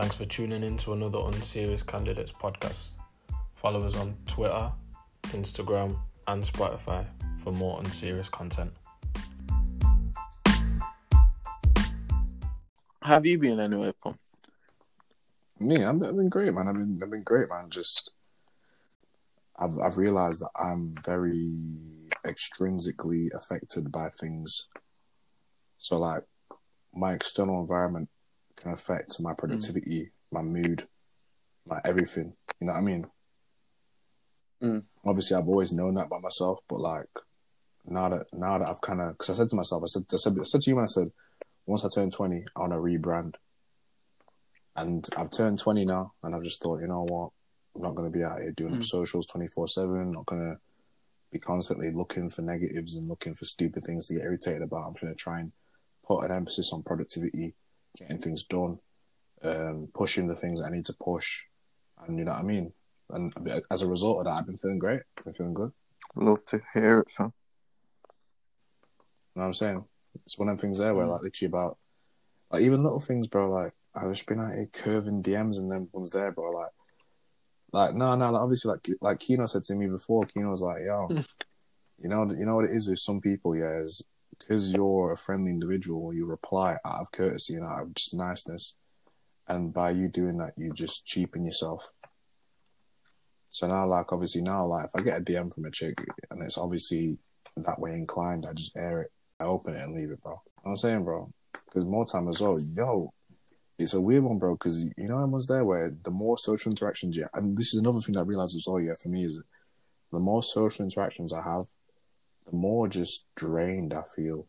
Thanks for tuning in to another Unserious Candidates podcast. Follow us on Twitter, Instagram, and Spotify for more unserious content. Have you been anywhere, Pom? Me, I've been, I've been great, man. I've been, I've been great, man. Just, I've, I've realized that I'm very extrinsically affected by things. So, like, my external environment can affect my productivity, my mood, my everything. You know what I mean? Mm. Obviously, I've always known that by myself, but like now that now that I've kind of because I said to myself, I said, I said, I said to you, man, I said, once I turn twenty, I want to rebrand. And I've turned twenty now, and I've just thought, you know what, I'm not going to be out here doing Mm. socials twenty four seven. Not going to be constantly looking for negatives and looking for stupid things to get irritated about. I'm going to try and put an emphasis on productivity, getting things done, um, pushing the things I need to push, and you know what I mean. And as a result of that, I've been feeling great. I've been feeling good. Love to hear it, fam. You know what I'm saying? It's one of them things there where like literally about like even little things, bro. Like I've just been out here curving DMs and then ones there, bro. Like, like no, no. Like, obviously, like like Kino said to me before. Kino was like, "Yo, you know, you know what it is with some people, yeah, is because you're a friendly individual, you reply out of courtesy and out of just niceness, and by you doing that, you just cheapen yourself." So now, like, obviously, now, like, if I get a DM from a chick and it's obviously that way inclined, I just air it. I open it and leave it, bro. You know I'm saying, bro. Because more time as well, yo, it's a weird one, bro. Because you know, I was there where the more social interactions you, and this is another thing I realized as well, yeah, for me is the more social interactions I have, the more just drained I feel.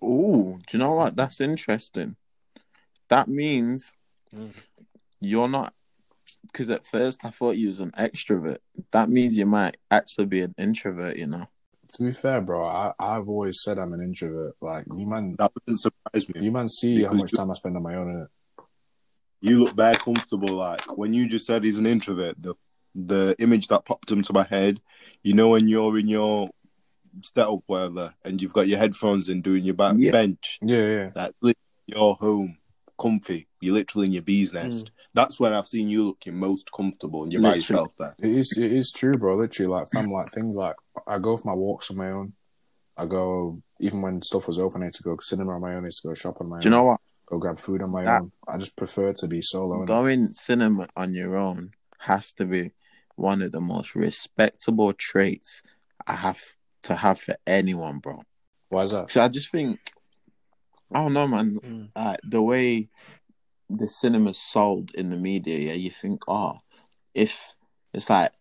Oh, do you know what? That's interesting. That means Mm. you're not. Because at first I thought you was an extrovert. That means you might actually be an introvert. You know. To be fair, bro, I, I've always said I'm an introvert. Like you man, That wouldn't surprise me. you man see how much you- time I spend on my own in it. You look very comfortable. Like when you just said he's an introvert, the the image that popped into my head. You know when you're in your setup, whatever, and you've got your headphones in, doing your back Yeah. bench. Yeah, yeah. That's literally your home, comfy. You're literally in your bee's nest. Mm. That's where I've seen you looking most comfortable, and you're by Literally. yourself there. It is it is true, bro. Literally, like fam, like things like I go for my walks on my own. I go even when stuff was open. I used to go cinema on my own. I used to go shop on my own Do you know what? Go grab food on my That- own. I just prefer to be solo. innit? Going cinema on your own has to be one of the most respectable traits I have to have for anyone, bro. Why is that? So I just think, I don't know, man. Mm. Uh, the way the cinema's sold in the media, yeah, you think, oh, if it's like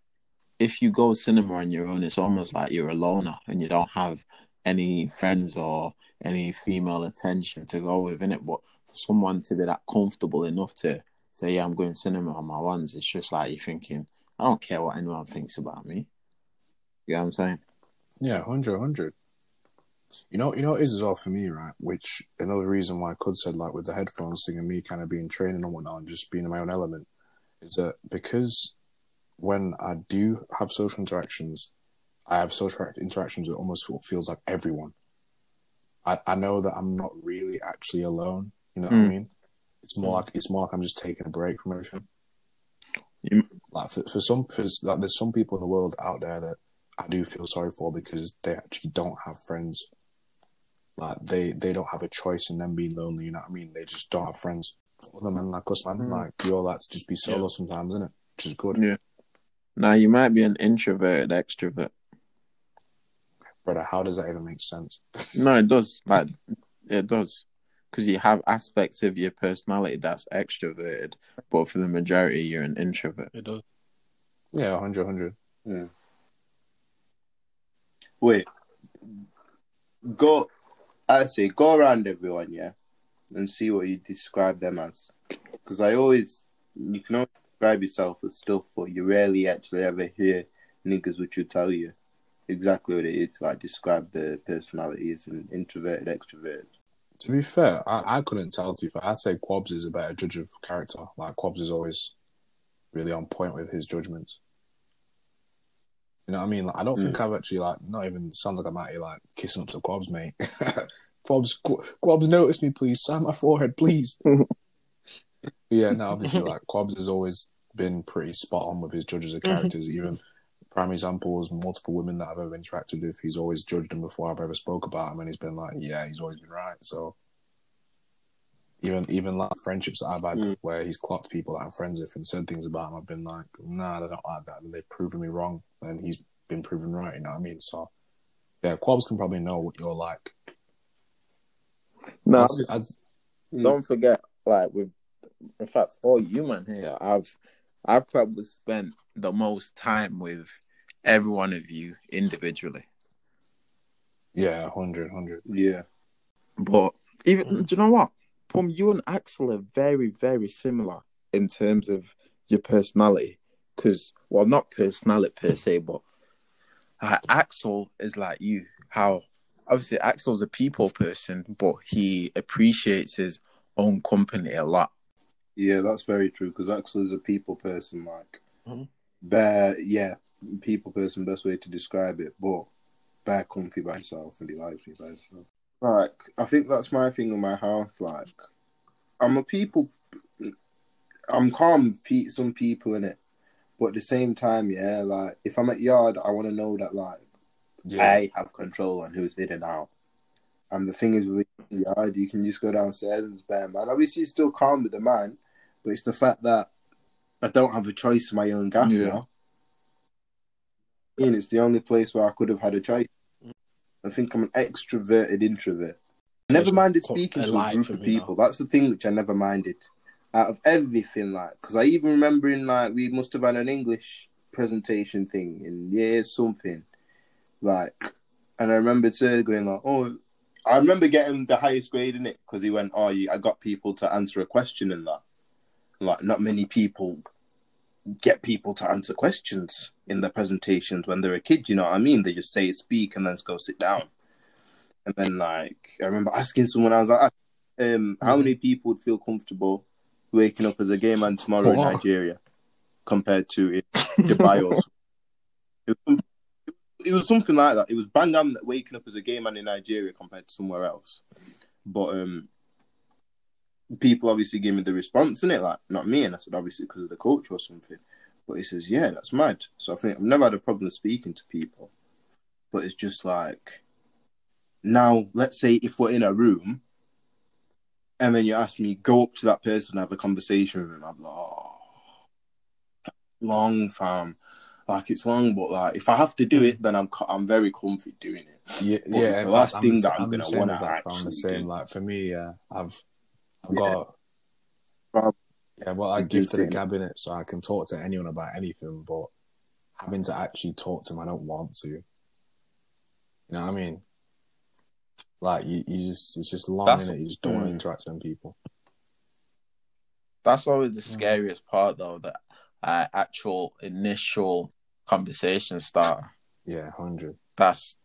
if you go cinema on your own, it's almost like you're a loner and you don't have any friends or any female attention to go with in it. But for someone to be that comfortable enough to say, yeah, I'm going cinema on my ones, it's just like you're thinking, I don't care what anyone thinks about me. You know what I'm saying? Yeah, hundred, hundred. You know, you know, what it is as well for me, right? Which another reason why I could said like with the headphones thing and me kind of being training and whatnot, and just being in my own element, is that because when I do have social interactions, I have social interactions with almost feels like everyone. I, I know that I'm not really actually alone. You know what I Mm. mean? It's more like it's more like I'm just taking a break from everything. You- Like for, for some, for, like there's some people in the world out there that I do feel sorry for because they actually don't have friends. Like they they don't have a choice in them being lonely. You know what I mean? They just don't have friends. For other men like us, man, Mm. like you're allowed to just be solo Yeah. sometimes, isn't it? Which is good, Yeah. Now you might be an introverted extrovert. brother. How does that even make sense? No, it does. Like it does, because you have aspects of your personality that's extroverted, but for the majority, you're an introvert. It does. Yeah, 100, 100. Wait, go. I say go around everyone, yeah, and see what you describe them as. Because I always, you can only describe yourself as stuff, but you rarely actually ever hear niggas which will tell you exactly what it is. Like describe the personality as an introverted, extroverted. To be fair, I, I couldn't tell you. I'd say Quabs is about a better judge of character. Like Quabs is always really on point with his judgments. You know what I mean? Like, I don't think hmm. I've actually like not even sounds like I'm out here like kissing up to Quabs, mate. Quabs, Qu- Quabs, notice me, please. Sign my forehead, please. Hmm. yeah, no, obviously, like Quabs has always been pretty spot on with his judges of mm-hmm. characters. Even prime examples, multiple women that I've ever interacted with, he's always judged them before I've ever spoke about him, and he's been like, yeah, he's always been right. So even even like friendships that I've had Mm. where he's clocked people that I'm friends with and said things about him, I've been like, nah, they don't like that. and They've proven me wrong, and he's been proven right. You know what I mean? So yeah, Quabs can probably know what you're like. No, I'd- I'd- don't forget, like with, in fact, all you man here, I've, I've probably spent the most time with every one of you individually. yeah, 100, 100. Yeah. But even, do you know what? Pum, you and Axel are very, very similar in terms of your personality. Because, well, not personality per se, but uh, Axel is like you. How obviously Axel's a people person, but he appreciates his own company a lot. Yeah, that's very true. Because Axel is a people person, like, Mhm. bare, yeah, people person, best way to describe it, but bare comfy by himself and he likes me by himself. Like, I think that's my thing in my house. Like, I'm a people, I'm calm with some people in it, but at the same time, yeah, like, if I'm at yard, I want to know that, like, Yeah, I have control on who's in and out. And the thing is, with the yard, you can just go downstairs and spare man. Obviously, it's still calm with the man, but it's the fact that I don't have a choice in my own gaff Yeah. now. Mean, it's the only place where I could have had a choice. I think I'm an extroverted introvert. I never minded speaking to a group of people. That's the thing which I never minded. Out of everything, like, because I even remember in like we must have had an English presentation thing in year something, like, and I remember sir going like, "Oh, I remember getting the highest grade in it because he went, oh, you, I got people to answer a question in that. Like, not many people get people to answer questions in their presentations when they're a kid. You know what I mean? They just say speak and then go sit down. And then, like, I remember asking someone, I was like, um, how many people would feel comfortable waking up as a gay man tomorrow in Nigeria compared to in Dubai or? It was, it was something like that. It was bang on waking up as a gay man in Nigeria compared to somewhere else. But um, people obviously gave me the response in it, like not me, and I said obviously because of the culture or something. But he says, yeah, that's mad. So I think I've never had a problem speaking to people, but it's just like now, let's say if we're in a room, and then you ask me go up to that person and have a conversation with him, I'm like, oh, long fam. Like it's long, but like if I have to do it, then I'm I'm very comfy doing it. yeah, But yeah. the last fact, thing the- that I'm the gonna that, fam. actually the same. do. Like for me, yeah, I've I've Yeah. got Prob- yeah. Well, I I give to the see. cabinet, so I can talk to anyone about anything. But having to actually talk to them, I don't want to. You know what I mean? Like you, you just it's just long That's- in it. You just don't want to Mm. interact with them people. That's always the scariest part, though. The uh, actual initial conversation start. Yeah, hundred. That's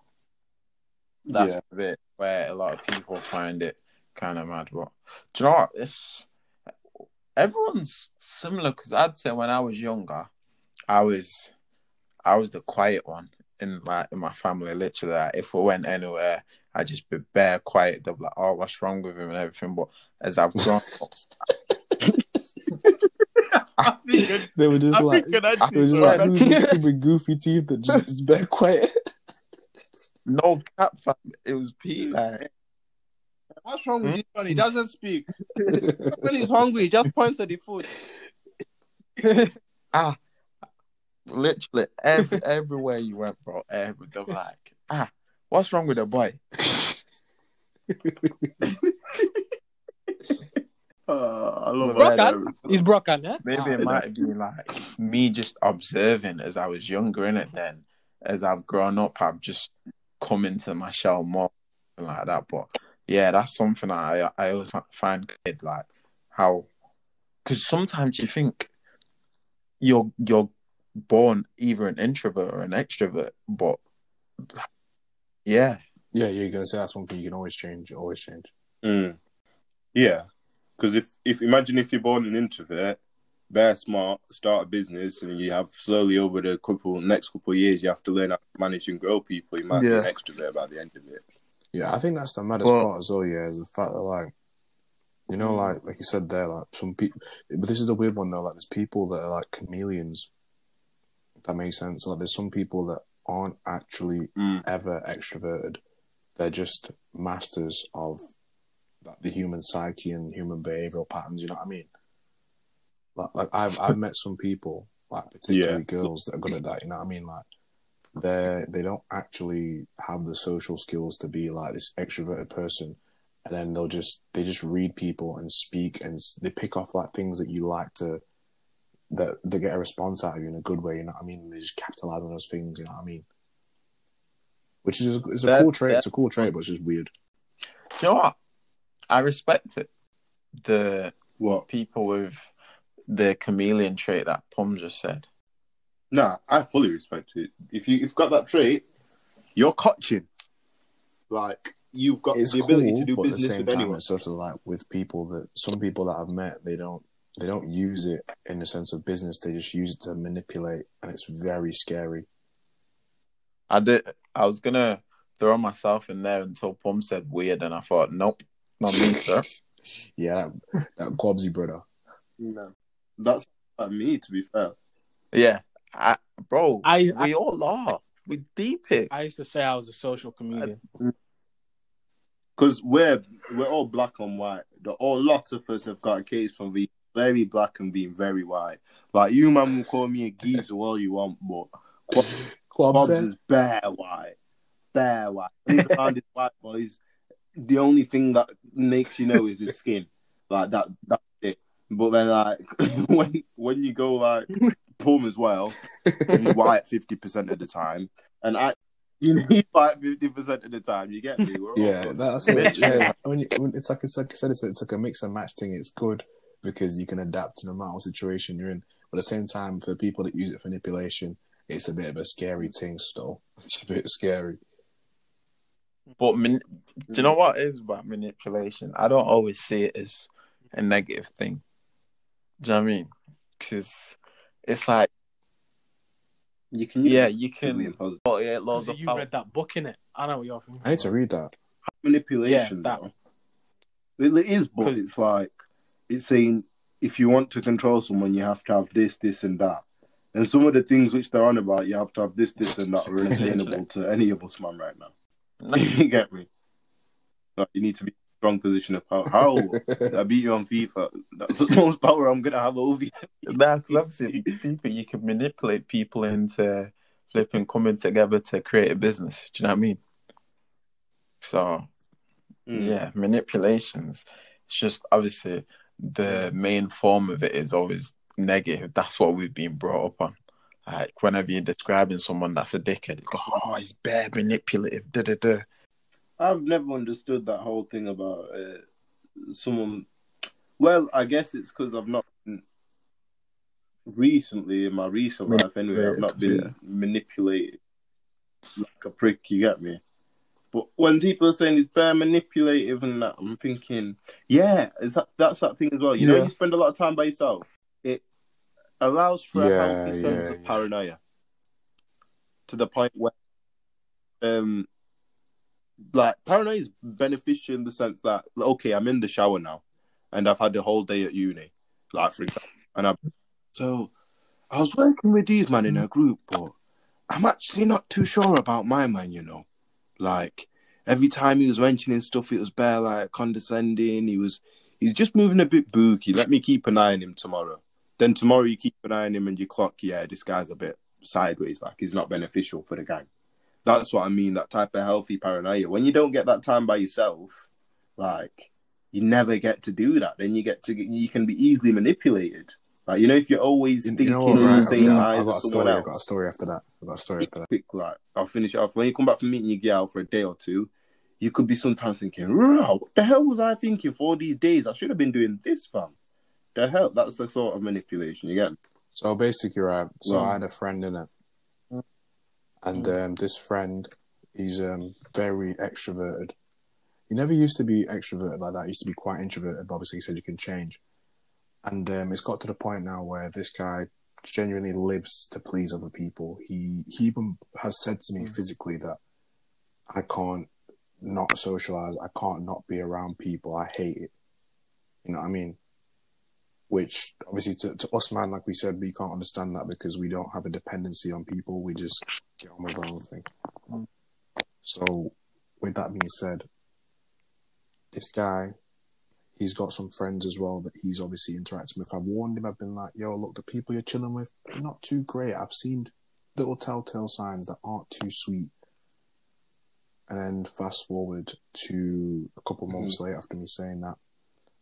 that's Yeah. the bit where a lot of people find it kind of mad. But do you know what? It's everyone's similar because I'd say when I was younger, I was I was the quiet one in like in my family. Literally, like, if we went anywhere, I'd just be bare quiet. They'd be like, "Oh, what's wrong with him?" and everything. But as I've grown think They were just like they were just like who's this kid with goofy teeth that just is bare quiet. no cap, fam. It was Pete. Like, What's wrong with Hmm? this one? He doesn't speak. when he's hungry, he just points at the food. ah, literally every everywhere you went, bro. Every they're like, ah, what's wrong with the boy? Uh, I love Broken? He's broken, yeah? Maybe Ah. it might have been like me just observing as I was younger in it. Then, as I've grown up, I've just come into my shell more and like that. But yeah, that's something I I always find good, like how because sometimes you think you're you're born either an introvert or an extrovert, but yeah, Yeah, you're gonna say that's one thing you can always change. Always change. Mm. Yeah, because if if imagine if you're born an introvert, very smart, start a business, and you have slowly over the couple next couple of years, you have to learn how to manage and grow people. You might be an extrovert by the end of it. Yeah, I think that's the maddest Well- part as well. Yeah, is the fact that like You know, like like you said there, like some people. But this is the weird one though. Like there's people that are like chameleons. If that makes sense. Like there's some people that aren't actually Mm. ever extroverted. They're just masters of like, the human psyche and human behavioral patterns. You know what I mean? Like, like I've I've met some people, like particularly girls, that are good at that. You know what I mean? Like they they don't actually have the social skills to be like this extroverted person, and then they'll just they just read people and speak and they pick off like things that you like to that they get a response out of you in a good way. You know what I mean? And they just capitalize on those things. You know what I mean? Which is it's a That- cool trait. that- It's a cool trait, but it's just weird. You know what? I respect it. The What? people with the chameleon trait that Pom just said. Nah, I fully respect it. If you, if you've got that trait, you're coaching. Like you've got It's the ability cool, to do but at the business same with time, anyone. it's sort of like with people that some people that I've met, they don't they don't use it in the sense of business. They just use it to manipulate, and it's very scary. I did. I was gonna throw myself in there until Pom said weird, and I thought, nope, not me, sir. Yeah, that, that Quabsy brother. No, that's like me. To be fair, Yeah, I, bro, I- we all are. We deep it. I used to say I was a social comedian. because we're we're all black and white. The all lots of us have got a case from being very black and being very white. Like you, man, will call me a geezer all you want, but Bob's Quabs, is bare white, bare white. When he's around his white boys, the only thing that makes you know is his skin. Like that, that's it. But then, like when when you go like Pum as well, he's white fifty percent of the time, and I, you need white fifty percent of the time. You get me? We're yeah, that's of it. bitches. Yeah, when you, when it's like it's like I said, it's, it's like a mix and match thing. It's good because you can adapt to no matter what situation you're in. But at the same time, for the people that use it for manipulation, it's a bit of a scary thing. Still, it's a bit scary. But man, do you know what it is about manipulation? I don't always see it as a negative thing. Do you know what I mean? Because it's like, You can yeah, you positively can and positive. 48 laws of you power. read that book in it. I know what you're thinking. I need to read that. manipulation. Yeah, that- though. It, it is, but 'Cause- it's like it's saying if you want to control someone, you have to have this, this, and that. And some of the things which they're on about, you have to have this, this, and that are unattainable to any of us, man, right now. you get me? Like, you need to be in a strong position of power. How? I beat you on FIFA. That's the most power I'm gonna have over you. That's obviously people you can manipulate people into flipping coming together to create a business. Do you know what I mean? So Mm. yeah, manipulations. It's just obviously the main form of it is always negative. That's what we've been brought up on. Like whenever you're describing someone that's a dickhead, you go, "Oh, he's bad, manipulative." Da da da. I've never understood that whole thing about uh, someone. Well, I guess it's because I've not been recently in my recent life. Anyway, I've not been Yeah. manipulated like a prick. You get me? But when people are saying it's bare manipulative and that, I'm thinking, yeah, is that that's that thing as well. You know, you spend a lot of time by yourself. It allows for a Yeah, healthy sense yeah, of paranoia to the point where, um, like paranoia is beneficial in the sense that okay, I'm in the shower now, and I've had the whole day at uni, like for example, and I so I was working with these man in a group, but I'm actually not too sure about my man, you know. Like every time he was mentioning stuff, it was bare like condescending. He was he's just moving a bit booky. Let me keep an eye on him tomorrow. Then tomorrow you keep an eye on him and you clock, yeah, this guy's a bit sideways, like he's not beneficial for the gang. That's what I mean, that type of healthy paranoia. When you don't get that time by yourself, like you never get to do that. Then you get to you can be easily manipulated. Like you know, if you're always You, thinking what? in Right, the same eyes I've got a as someone story. else I've got a story after that. I've got a story after that. quick, like I'll finish it off. When you come back from meeting your girl for a day or two, you could be sometimes thinking, "Wow, what the hell was I thinking for all these days? I should have been doing this, fam." The hell, that's the sort of manipulation you get. So basically, right. So Yeah. I had a friend in it, and um, this friend, he's um, very extroverted. He never used to be extroverted like that. He used to be quite introverted. But obviously, he said you can change, and um, it's got to the point now where this guy genuinely lives to please other people. He he even has said to me physically that I can't not socialize. I can't not be around people. I hate it. You know what I mean? Which obviously to, to us, man, like we said, we can't understand that because we don't have a dependency on people. We just get on with our own thing. Mm. So, with that being said, this guy, he's got some friends as well that he's obviously interacting with. I've warned him. I've been like, "Yo, look, the people you're chilling with, not too great. I've seen little telltale signs that aren't too sweet." And then fast forward to a couple mm-hmm. months later, after me saying that,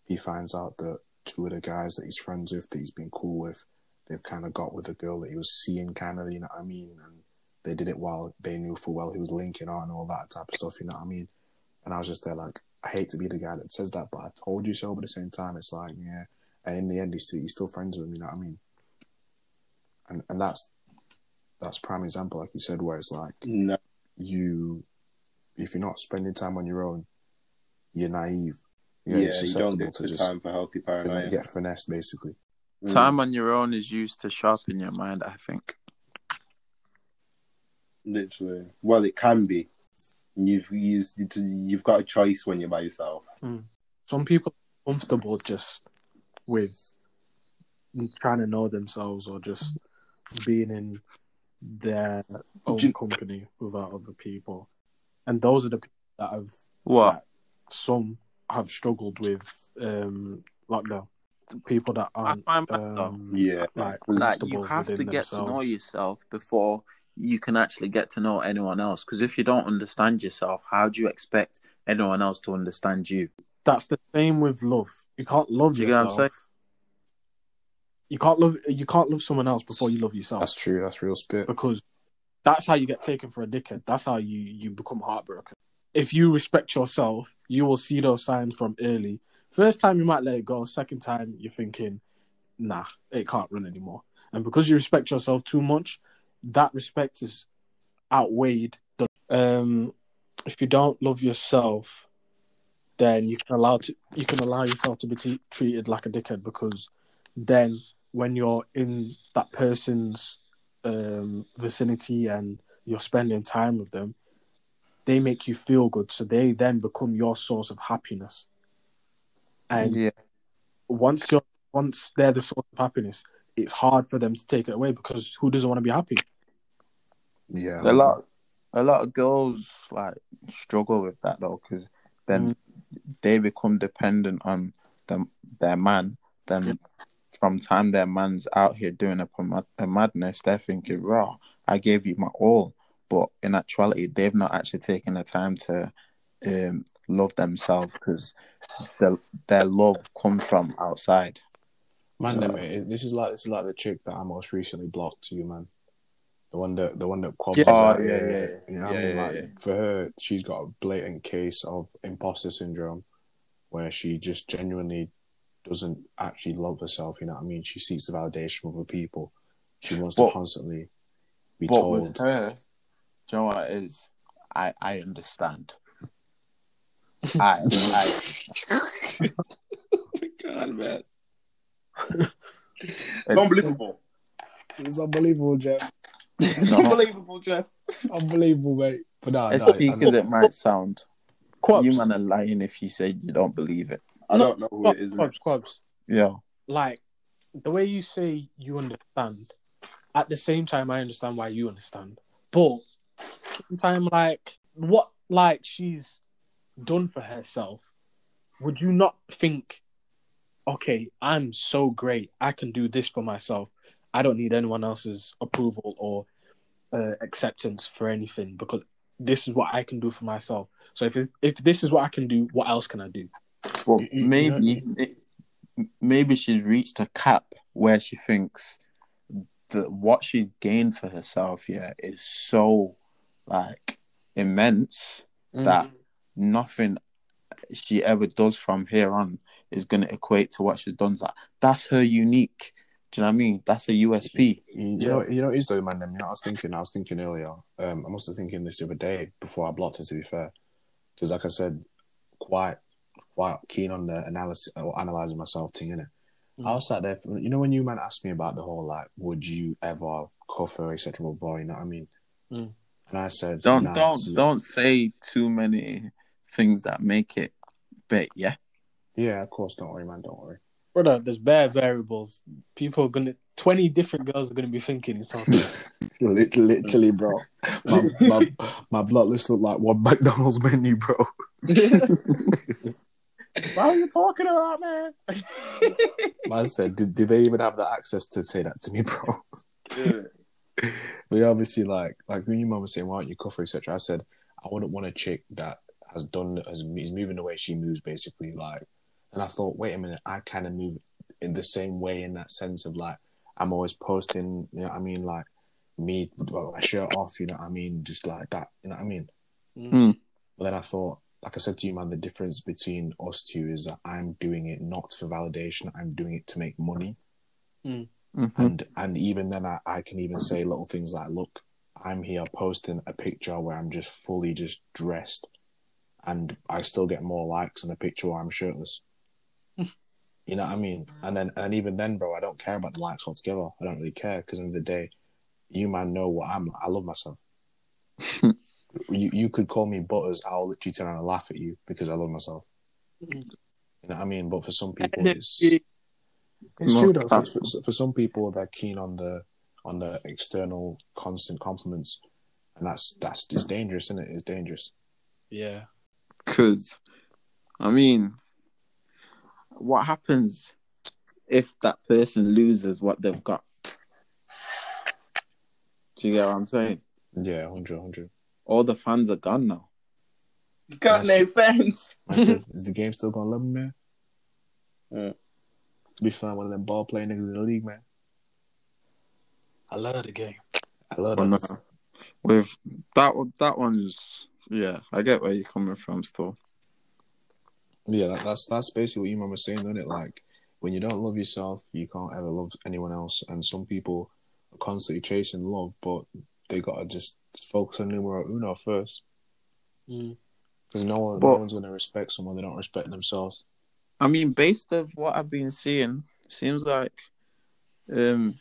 he finds out that two of the guys that he's friends with, that he's been cool with, they've kind of got with a girl that he was seeing, kind of, you know what I mean? And they did it while they knew full well he was linking on and all that type of stuff, you know what I mean? And I was just there like, I hate to be the guy that says that, but I told you so. But at the same time, it's like, yeah. And in the end, he's still, he's still friends with him, you know what I mean? And and that's that's prime example, like you said, where it's like No. you, if you're not spending time on your own, you're naive. Yeah, you're you don't get to the just time for healthy fin- paranoia. get finessed, basically. Mm. Time on your own is used to sharpen your mind, I think. Literally. Well, it can be. You've used. You've got a choice when you're by yourself. Some people are comfortable just with trying to know themselves or just being in their own you- company without other people. And those are the people that have What? some have struggled with um lockdown. The people that aren't find that though. um, Yeah. like Like you have to within get to know yourself before you can actually get to know anyone else. Because if you don't understand yourself, how do you expect anyone else to understand you? That's the same with love. You can't love You get what I'm yourself. saying? You can't love you can't love someone else before you love yourself. That's true. That's real spit. because that's how you get taken for a dickhead. That's how you you become heartbroken. If you respect yourself, you will see those signs from early. First time you might let it go. Second time you're thinking, nah, it can't run anymore. And because you respect yourself too much, that respect is outweighed. The, um, if you don't love yourself, then you can allow to you can allow yourself to be t- treated like a dickhead because then when you're in that person's um, vicinity and you're spending time with them, they make you feel good. So they then become your source of happiness. And Yeah. once you're once they're the source of happiness, it's hard for them to take it away because who doesn't want to be happy? Yeah. A lot, a lot of girls like struggle with that though, because then mm. they become dependent on them, their man. Then from time their man's out here doing a, a madness, they're thinking, "Raw, I gave you my all," but in actuality, they've not actually taken the time to um, love themselves because the, their love comes from outside. Man, So- them, this is like this is like the chick that I most recently blocked to you, man. The one that the one that Quab Yeah. Oh, yeah, yeah, yeah. You know Yeah, I mean? Like yeah. for her, she's got a blatant case of imposter syndrome, where she just genuinely doesn't actually love herself. You know what I mean? She seeks the validation from other people. She wants But- to constantly be told. with her, you know what it is? I I understand. I, I... oh my God, man. it's- Unbelievable. It's unbelievable, Jeff. no, Unbelievable, Jeff. Unbelievable, mate. But no, as no, peak as it might sound, Quabs, you man are lying if you say you don't believe it. I No, don't know who it is. Quabs, Quabs. Yeah, Like the way you say you understand, at the same time I understand why you understand. But time like what like she's done for herself, would you not think, okay, I'm so great, I can do this for myself. I don't need anyone else's approval or uh, acceptance for anything because this is what I can do for myself. So if if this is what I can do, what else can I do? well, You- you- maybe you it, maybe she's reached a cap where she thinks that what she's gained for herself, yeah, is so like immense that nothing she ever does from here on is going to equate to what she's done. That that's her unique. Do you know what I mean? That's a USP. You, you know, you know, it is though, man. I mean, I was thinking, I was thinking earlier. Um, I must have thinking this the other day before I blocked it. To be fair, because like I said, quite, quite keen on the analysis or analyzing myself thing in it. Mm. I was sat there. You know, when you man asked me about the whole like, would you ever cover a sexual boy? You know what I mean? Mm. And I said, Don't nah, don't it's- don't say too many things that make it bait. Yeah, Yeah, of course. Don't worry, man. Don't worry. Brother, there's bare variables. People are gonna twenty different girls are gonna be thinking something. Lit- Literally, bro. My, my, my blood list look like one McDonald's menu, bro. What are you talking about, man? Man said, did, did they even have the access to say that to me, bro? But yeah, obviously, like like when your mum was saying, "Why aren't you cough etc." I said, I wouldn't want a chick that has done has is moving the way she moves, basically. Like, and I thought, wait a minute, I kind of move in the same way in that sense of like I'm always posting, you know, what I mean, like me with my shirt off, you know, what I mean, just like that, you know, what I mean. Mm. But then I thought, like I said to you, man, the difference between us two is that I'm doing it not for validation. I'm doing it to make money. Mhm. And and even then, I, I can even say little things like, "Look, I'm here posting a picture where I'm just fully just dressed, and I still get more likes on a picture where I'm shirtless." you know what I mean? And then and even then, bro, I don't care about the likes altogether. I don't really care because in the day, you man know what I'm. I love myself. you you could call me butters. I'll literally turn around and laugh at you because I love myself. Mhm. You know what I mean? But for some people, it's it- it's true though. For, for, for some people, they're keen on the on the external constant compliments, and that's that's just dangerous, isn't it? It's dangerous. Yeah. Because, I mean, what happens if that person loses what they've got? Do you get what I'm saying? Yeah, 100, 100. All the fans are gone now. You got no fans. I said, is the game still gonna love me, man? Yeah. Be fun, one of them ball playing niggas in the league, man. I love the game. I love Well, that. no. With that, one- that one's yeah. I get where you're coming from. Still, Yeah, that, that's that's basically what you mum was saying, isn't it? Like when you don't love yourself, you can't ever love anyone else. And some people are constantly chasing love, but they gotta just focus on numero uno first. Mm. Because no one, no one's gonna respect someone they don't respect themselves. I mean, based of what I've been seeing, seems like um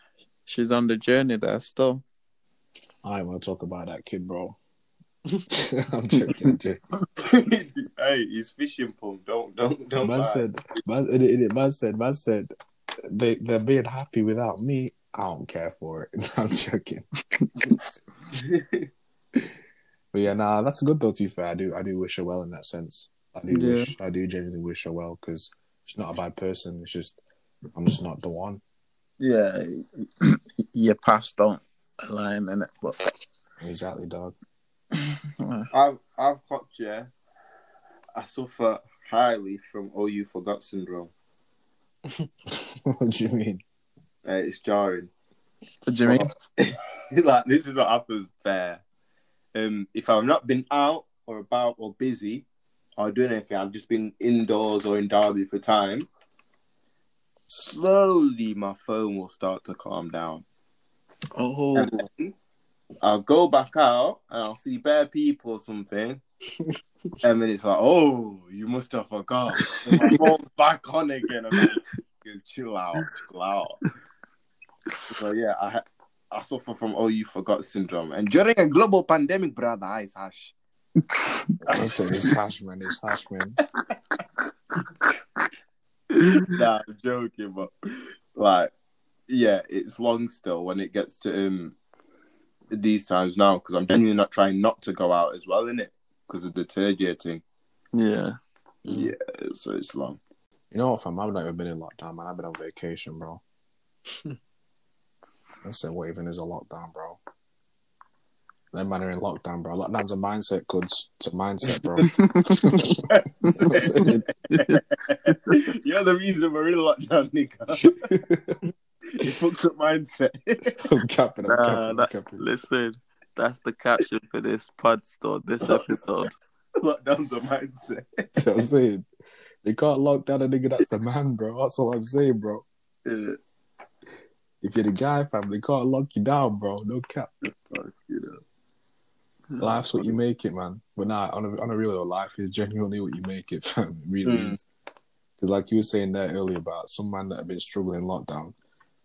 she's on the journey there still. I want to talk about that kid, bro. I'm joking. I'm joking. hey, he's fishing pump. Don't don't don't. Man lie. said, man, it, it, man said, man said, they they're being happy without me. I don't care for it. I'm joking. But yeah, nah, that's a good though. To be fair, I do I do wish her well in that sense. I do Yeah. wish I do genuinely wish her well because she's not a bad person. It's just I'm just not the one. Yeah, your past don't align in it, but Exactly, dog. I've I've clocked yeah. I suffer highly from oh you forgot syndrome. what do you mean? Uh, it's jarring. what do you mean? like this is what happens there. Um, if I've not been out or about or busy or doing anything, I've just been indoors or in Derby for time. Slowly, my phone will start to calm down. Oh, I'll go back out and I'll see bare people or something. and then it's like, oh, you must have forgot. And my phone's back on again. I'm like, chill out, chill out. So yeah, I I suffer from oh you forgot syndrome. And during a global pandemic, brother, it's hash. It's, it's hash, man. It's hash, man. nah, I'm joking, but like, yeah, it's long still when it gets to um these times now because I'm genuinely not trying not to go out as well, innit? Because of the third year thing. yeah. Yeah, so it's long. You know what, fam? I've not even been in lockdown, man. I've been on vacation, bro. I said, what even is a lockdown, bro? Them man are in lockdown, bro. Lockdown's a mindset, goods. It's a mindset, bro. You're the reason we're in lockdown, nigga. you fucked up mindset. I'm capping, I'm Nah, capping, I'm that- capping. Listen, that's the caption for this pod store, this episode. Lockdown's a mindset. That's what I'm saying. They can't lock down a nigga that's the man, bro. That's what I'm saying, bro. Yeah, If you're the guy, fam, they can't lock you down, bro. No cap. fuck, you know. Life's what you make it, man. But nah, on a, on a real though, life is genuinely what you make it, fam. It really Mm. is. Because like you were saying there earlier about some man that have been struggling in lockdown.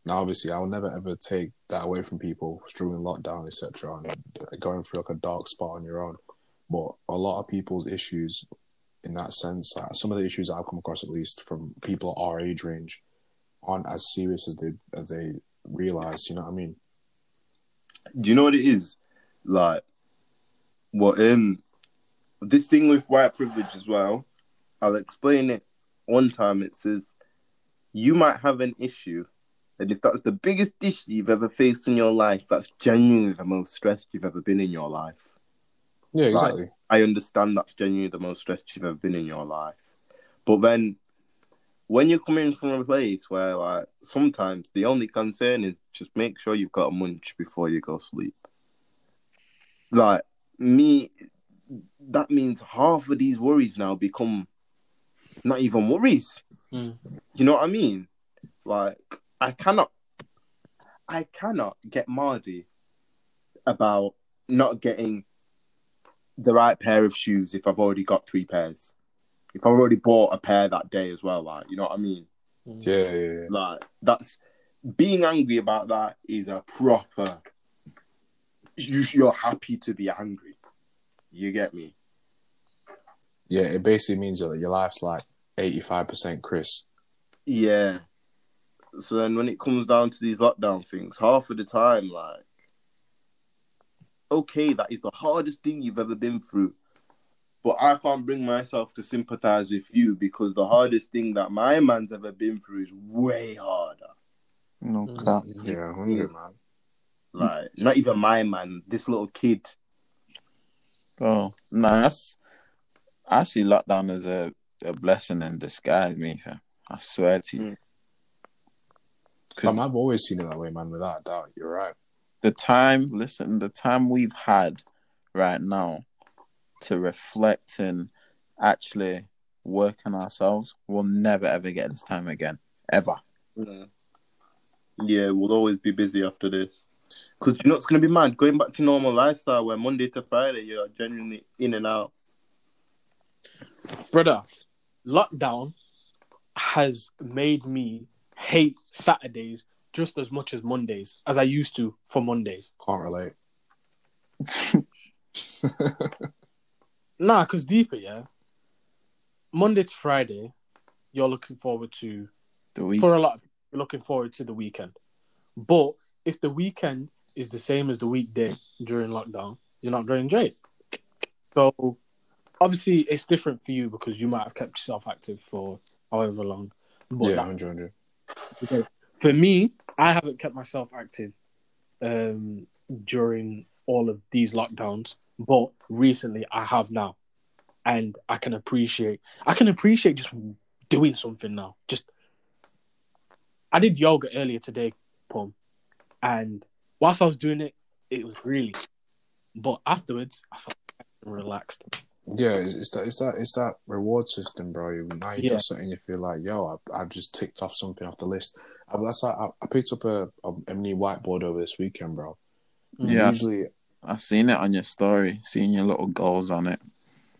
Now, obviously, I will never ever take that away from people struggling in lockdown, etc., and going through like a dark spot on your own. But a lot of people's issues in that sense. Like, some of the issues I've come across, at least from people our age range, aren't as serious as they as they realize. You know what I mean? Do you know what it is? Like, what um, this thing with white privilege as well. I'll explain it one time. It says you might have an issue, and if that's the biggest issue you've ever faced in your life, that's genuinely the most stressed you've ever been in your life. Yeah, exactly. I understand that's genuinely the most stressed you've ever been in your life. But then when you're coming from a place where like sometimes the only concern is just make sure you've got a munch before you go sleep. Like me that means half of these worries now become not even worries. Mm. You know what I mean? Like I cannot I cannot get Mardy about not getting the right pair of shoes if I've already got three pairs. If I've already bought a pair that day as well, like you know what I mean? Yeah, yeah, yeah. Like that's being angry about that is a proper. You, you're happy to be angry. You get me? Yeah, it basically means that your life's like eighty-five percent Chris. Yeah. So then when it comes down to these lockdown things, half of the time, like, okay, that is the hardest thing you've ever been through. But I can't bring myself to sympathize with you because the hardest thing that my man's ever been through is way harder. No Mm. cap. Yeah, hundred man. Like, not even my man, this little kid. Oh, nah, that's I see lockdown as a, a blessing in disguise, me. I swear to you. Mm. Fam, I've always seen it that way, man. Without a doubt, you're right. the time, listen, the time we've had right now to reflect and actually work on ourselves, we'll never ever get this time again. Ever. Yeah, yeah we'll always be busy after this. Because you know it's going to be mad going back to normal lifestyle where Monday to Friday you're genuinely in and out. brother, lockdown has made me hate Saturdays just as much as Mondays as I used to for Mondays. Can't relate. Nah, because deeper, yeah. Monday to Friday, you're looking forward to The week. for a lot. Of people, you're looking forward to the weekend, but if the weekend is the same as the weekday during lockdown, you're not going to enjoy it. So, obviously, it's different for you because you might have kept yourself active for however long. But yeah, that- hundred, hundred. Okay. For me, I haven't kept myself active um, during all of these lockdowns, but recently I have now, and I can appreciate. I can appreciate just doing something now. Just, I did yoga earlier today, Pom, and whilst I was doing it, it was really, but afterwards I felt relaxed. Yeah, it's, it's that it's that it's that reward system, bro. You- Now you Yeah. do something, you feel like, yo, I, I've just ticked off something off the list. I, that's like, I, I picked up a, a, a new whiteboard over this weekend, bro. Yeah. Usually, I've seen it on your story, seeing your little goals on it.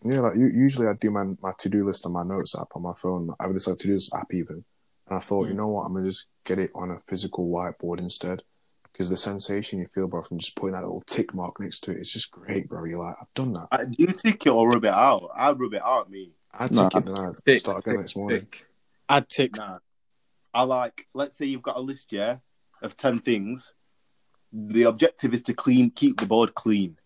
yeah, like u- usually I do my my to do list on my notes app on my phone. I have this like to do list app even, and I thought, Mm. you know what, I'm gonna just get it on a physical whiteboard instead. Because the sensation you feel, bro, from just putting that little tick mark next to it, it's just great, bro. You're like, I've done that. I, do you tick it or rub it out? I rub it out, me. I tick No, it, then I Tick, start again tick, next morning. tick. I'd tick. Nah. I like, let's say you've got a list, yeah, of 10 things. The objective is to clean, keep the board clean.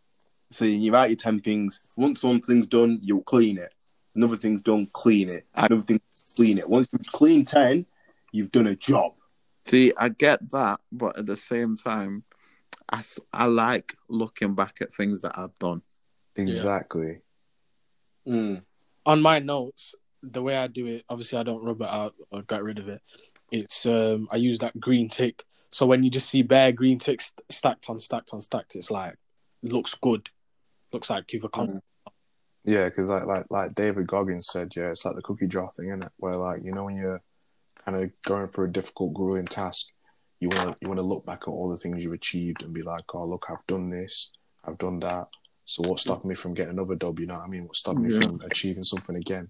So you write your 10 things. Once something's done, you'll clean it. Another thing's done, clean it. Another thing, clean it. Once you've cleaned 10, you've done a job. See, I get that, but at the same time, I, I like looking back at things that I've done. Exactly. Mm. on my notes, the way I do it, obviously I don't rub it out or get rid of it. It's um I use that green tick. So when you just see bare green ticks stacked on stacked on stacked, it's like looks good. Looks like you've accomplished. Yeah, because like like like David Goggins said, yeah, it's like the cookie jar thing, isn't it? Where like you know when you're kind of going for a difficult, grueling task, you want to you want to look back at all the things you've achieved and be like, oh look, I've done this, I've done that. So what stopped me from getting another dub? You know what I mean? What stopped me Yeah. from achieving something again?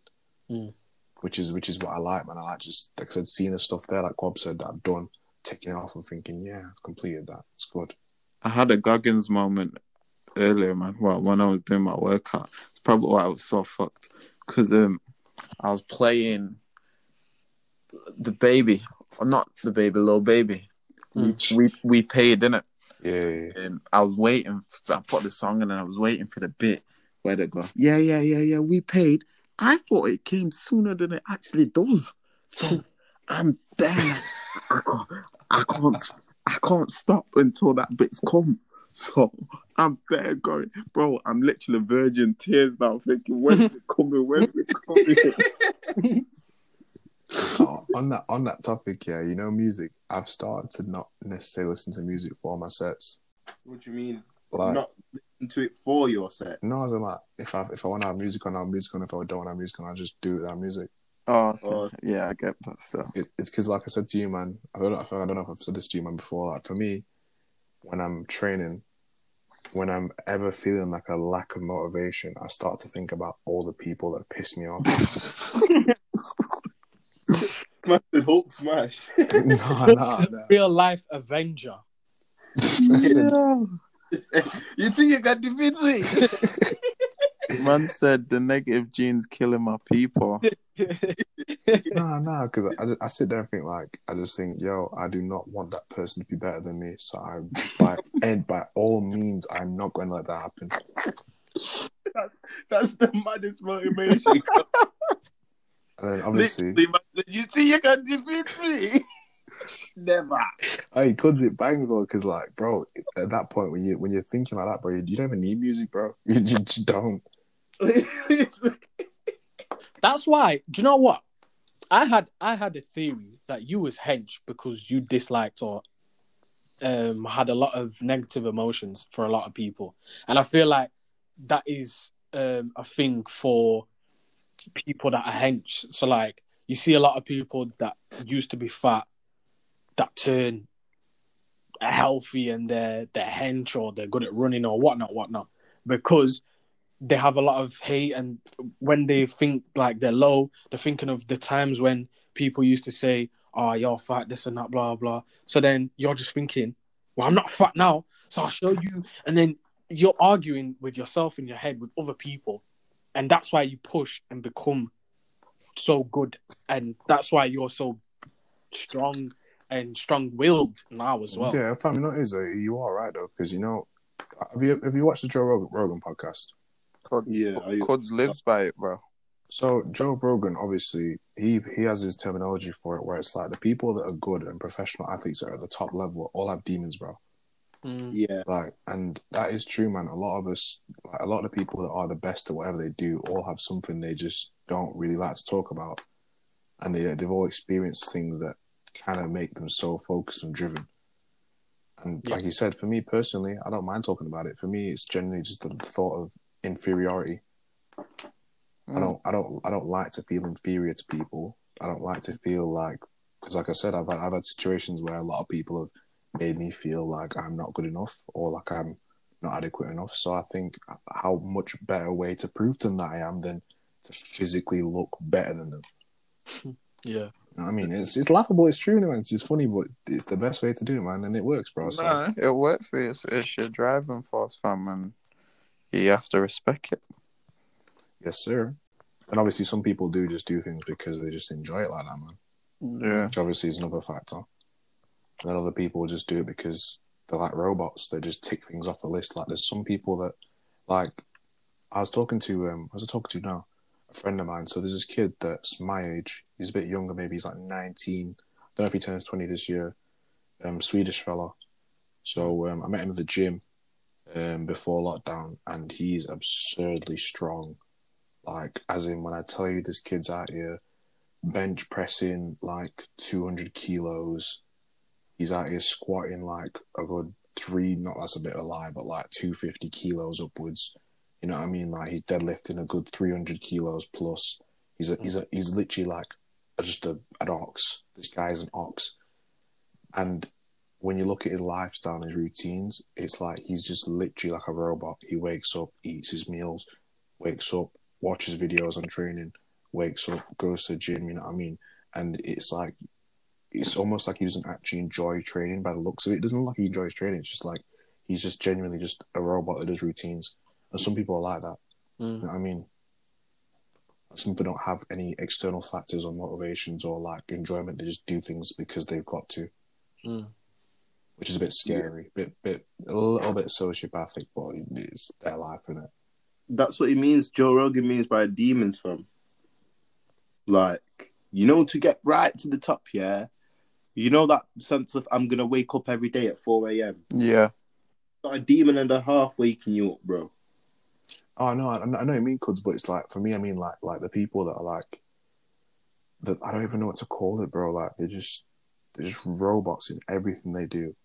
Mm. Which is which is what I like, man. I like just like I said, seeing the stuff there, like Quab said, that I've done, taking it off and thinking, yeah, I've completed that. It's good. I had a Goggins moment earlier, man. Well, when I was doing my workout, it's probably why I was so fucked. because um, I was playing the baby, or not the baby, little baby. We we we paid, didn't Yeah, yeah, yeah. um, I was waiting. So I put the song in, and I was waiting for the bit where they go, "Yeah, yeah, yeah, yeah, we paid." I thought it came sooner than it actually does. So I'm there. I can't, I can't, I can't stop until that bit's come. So I'm there going, bro. I'm literally virgin tears now, thinking, when's it coming? When's it coming? Oh, on that on that topic, yeah, you know, music. I've started to not necessarily listen to music for my sets. What do you mean? Like, Not listen to it for your set. no, as in like, if I if I want to have music on, I have music on. If I don't want to have music on, I just do it without music. Oh, okay. Oh. yeah, I get that stuff. It, it's because, like I said to you, man. I don't know if I don't know if I've said this to you, man, before. Like for me, when I'm training, when I'm ever feeling like a lack of motivation, I start to think about all the people that piss me off. Man, Hulk smash. no, no, no. Real life Avenger. Yeah. you think you got defeat me? Man said the negative genes killing my people. No, no, because I, I sit there and think like I just think, yo, I do not want that person to be better than me. So I, by and by all means, I'm not going to let that happen. That's the maddest motivation. And then obviously, you think you can defeat me? Never. hey, cause it bangs though, because like, bro, at that point when you when you're thinking like that, bro, you, you don't even need music, bro. You just don't. That's why. Do you know what? I had I had a theory that you was hench because you disliked or um, had a lot of negative emotions for a lot of people, and I feel like that is um, a thing for people that are hench. So like you see a lot of people that used to be fat that turn healthy and they're they're hench or they're good at running or whatnot, whatnot, because they have a lot of hate and when they think like they're low, they're thinking of the times when people used to say, Oh, you're fat, this and that, blah blah. So then you're just thinking, Well, I'm not fat now, so I'll show you and then you're arguing with yourself in your head with other people. And that's why you push and become so good. And that's why you're so strong and strong willed now as well. Yeah, fam, you know, it is uh, you are right though, because you know, have you have you watched the Joe Rogan, Rogan podcast? Cud, Yeah, I- Cuds lives by it, bro. So Joe Rogan, obviously, he he has his terminology for it, where it's like the people that are good and professional athletes that are at the top level all have demons, bro. Mm. Yeah. Like, and that is true, man. A lot of us, like, a lot of people that are the best at whatever they do, all have something they just don't really like to talk about, and they they've all experienced things that kind of make them so focused and driven. And Yeah. like you said, for me personally, I don't mind talking about it. For me, it's generally just the thought of inferiority. I don't, I don't, I don't like to feel inferior to people. I don't like to feel like, because like I said, I've had, I've had situations where a lot of people have made me feel like I'm not good enough or like I'm not adequate enough. So I think how much better way to prove to them that I am than to physically look better than them. Yeah. You know I mean, it's it's laughable. It's true, man. It's just funny, but it's the best way to do it, man, and it works, bro. So Nah, it works for you. It's, it's your driving force, fam, and you have to respect it. yes, sir. And obviously, some people do just do things because they just enjoy it like that, man. Yeah. which obviously is another factor. And other people just do it because they're like robots. They just tick things off a list. Like there's some people that, like, I was talking to um, I was talking to now a friend of mine. So there's this kid that's my age. He's a bit younger, maybe he's like 19. I Don't know if he turns 20 this year. Um, Swedish fella. So um, I met him at the gym um before lockdown, and he's absurdly strong. Like, as in when I tell you this kid's out here bench pressing like 200 kilos. He's out here squatting like a good three, not that's a bit of a lie, but like 250 kilos upwards. You know what I mean? Like he's deadlifting a good 300 kilos plus. He's a, he's a, he's literally like just a, an ox. This guy is an ox. And when you look at his lifestyle and his routines, it's like he's just literally like a robot. He wakes up, eats his meals, wakes up, watches videos on training, wakes up, goes to the gym, you know what I mean? And it's like, it's almost like he doesn't actually enjoy training by the looks of it. It doesn't look like he enjoys training. It's just like, he's just genuinely just a robot that does routines. And some people are like that. Mm. You know what I mean? Some people don't have any external factors or motivations or like enjoyment. They just do things because they've got to, Mm. which is a bit scary, bit bit a little bit sociopathic, but it's their life, isn't it? That's what he means. Joe Rogan means by demons, from. Like you know, to get right to the top, yeah. You know that sense of I'm gonna wake up every day at four a.m. Yeah. Got a demon and a half waking you up, bro. Oh no, I, I know what you mean, Cuds, but it's like for me, I mean like like the people that are like that I don't even know what to call it, bro. Like they're just they're just robots in everything they do.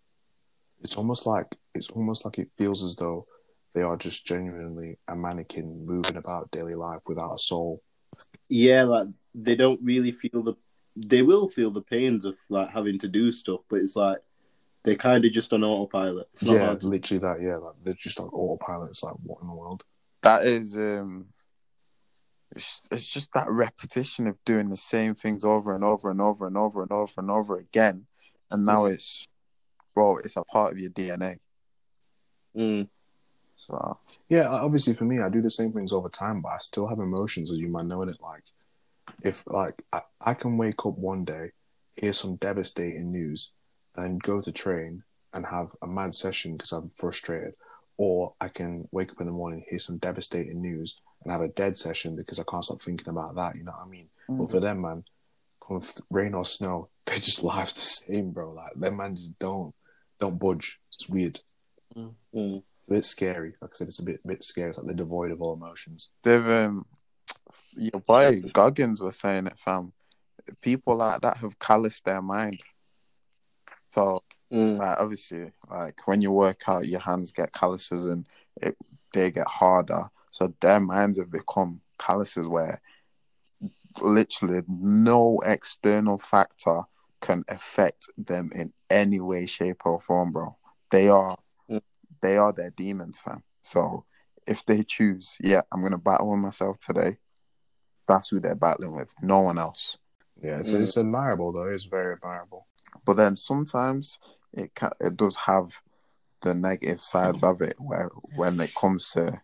It's almost like it's almost like it feels as though they are just genuinely a mannequin moving about daily life without a soul. Yeah, like they don't really feel the. They will feel the pains of like having to do stuff, but it's like they're kind of just on autopilot. It's not yeah, hard literally that. Yeah, like they're just like autopilot. It's like what in the world? That is um it's, it's just that repetition of doing the same things over and over and over and over and over and over again. And now it's bro, it's a part of your DNA. Mm. So Yeah, obviously for me, I do the same things over time, but I still have emotions, as you might know it. Like, if like I, I can wake up one day, hear some devastating news, and go to train and have a mad session because I'm frustrated, or I can wake up in the morning, hear some devastating news, and have a dead session because I can't stop thinking about that. You know what I mean? But for them, man, come rain or snow, they just life's the same, bro. Like them man just don't don't budge. It's weird. Mm. It's a bit scary. Like I said, it's a bit bit scary. It's like they're devoid of all emotions. they've um your boy Goggins was saying it, fam. People like that have calloused their mind. So Mm. like obviously like when you work out your hands get calluses and it they get harder so their minds have become calluses where literally no external factor can affect them in any way shape or form bro they are Mm. they are their demons fam so if they choose yeah i'm gonna battle with myself today that's who they're battling with no one else Yeah, it's, Mm. it's admirable though. It's very admirable. but then sometimes it ca it does have the negative sides of it where when it comes to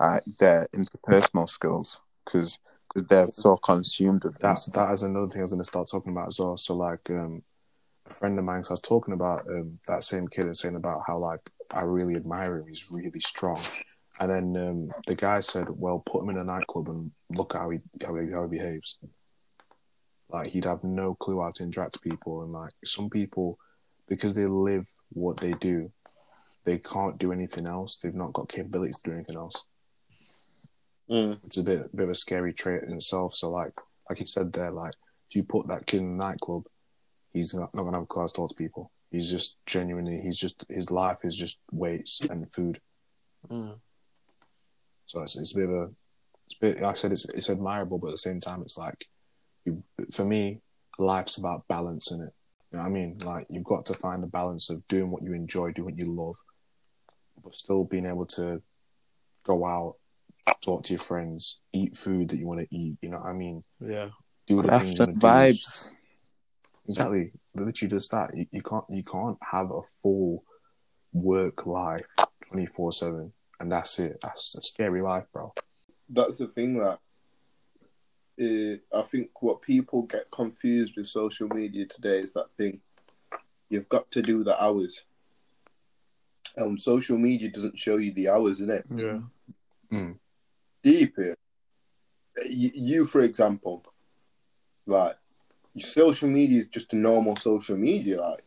uh, their interpersonal skills because because they're so consumed with That that. that is another thing I was going to start talking about as well. So like, um, a friend of mine, so I was talking about um, that same kid and saying about how like I really admire him. He's really strong. And then um, the guy said, "Well, put him in a nightclub and look how he how he, how he behaves. Like he'd have no clue how to interact with people, and like some people, because they live what they do, they can't do anything else. They've not got capabilities to do anything else. Mm. It's a bit bit of a scary trait in itself. So like like you said there, like if you put that kid in a nightclub, he's not, not gonna have a class to talk to people. He's just genuinely he's just his life is just weights and food. Mm. So it's, it's a bit of a it's a bit like I said it's it's admirable, but at the same time it's like you for me life's about balance in it. You know what I mean? Like you've got to find a balance of doing what you enjoy, doing what you love, but still being able to go out, talk to your friends, eat food that you want to eat. You know what I mean? Yeah. Do the things you After want to do. vibes. Exactly. Literally just that. You, you can't you can't have a full work life twenty four seven and that's it. That's a scary life, bro. That's the thing that uh, I think what people get confused with social media today is that thing. You've got to do the hours. Um, social media doesn't show you the hours, in it. Yeah. Mm. Deep it. You, you, for example, like your social media is just a normal social media. Like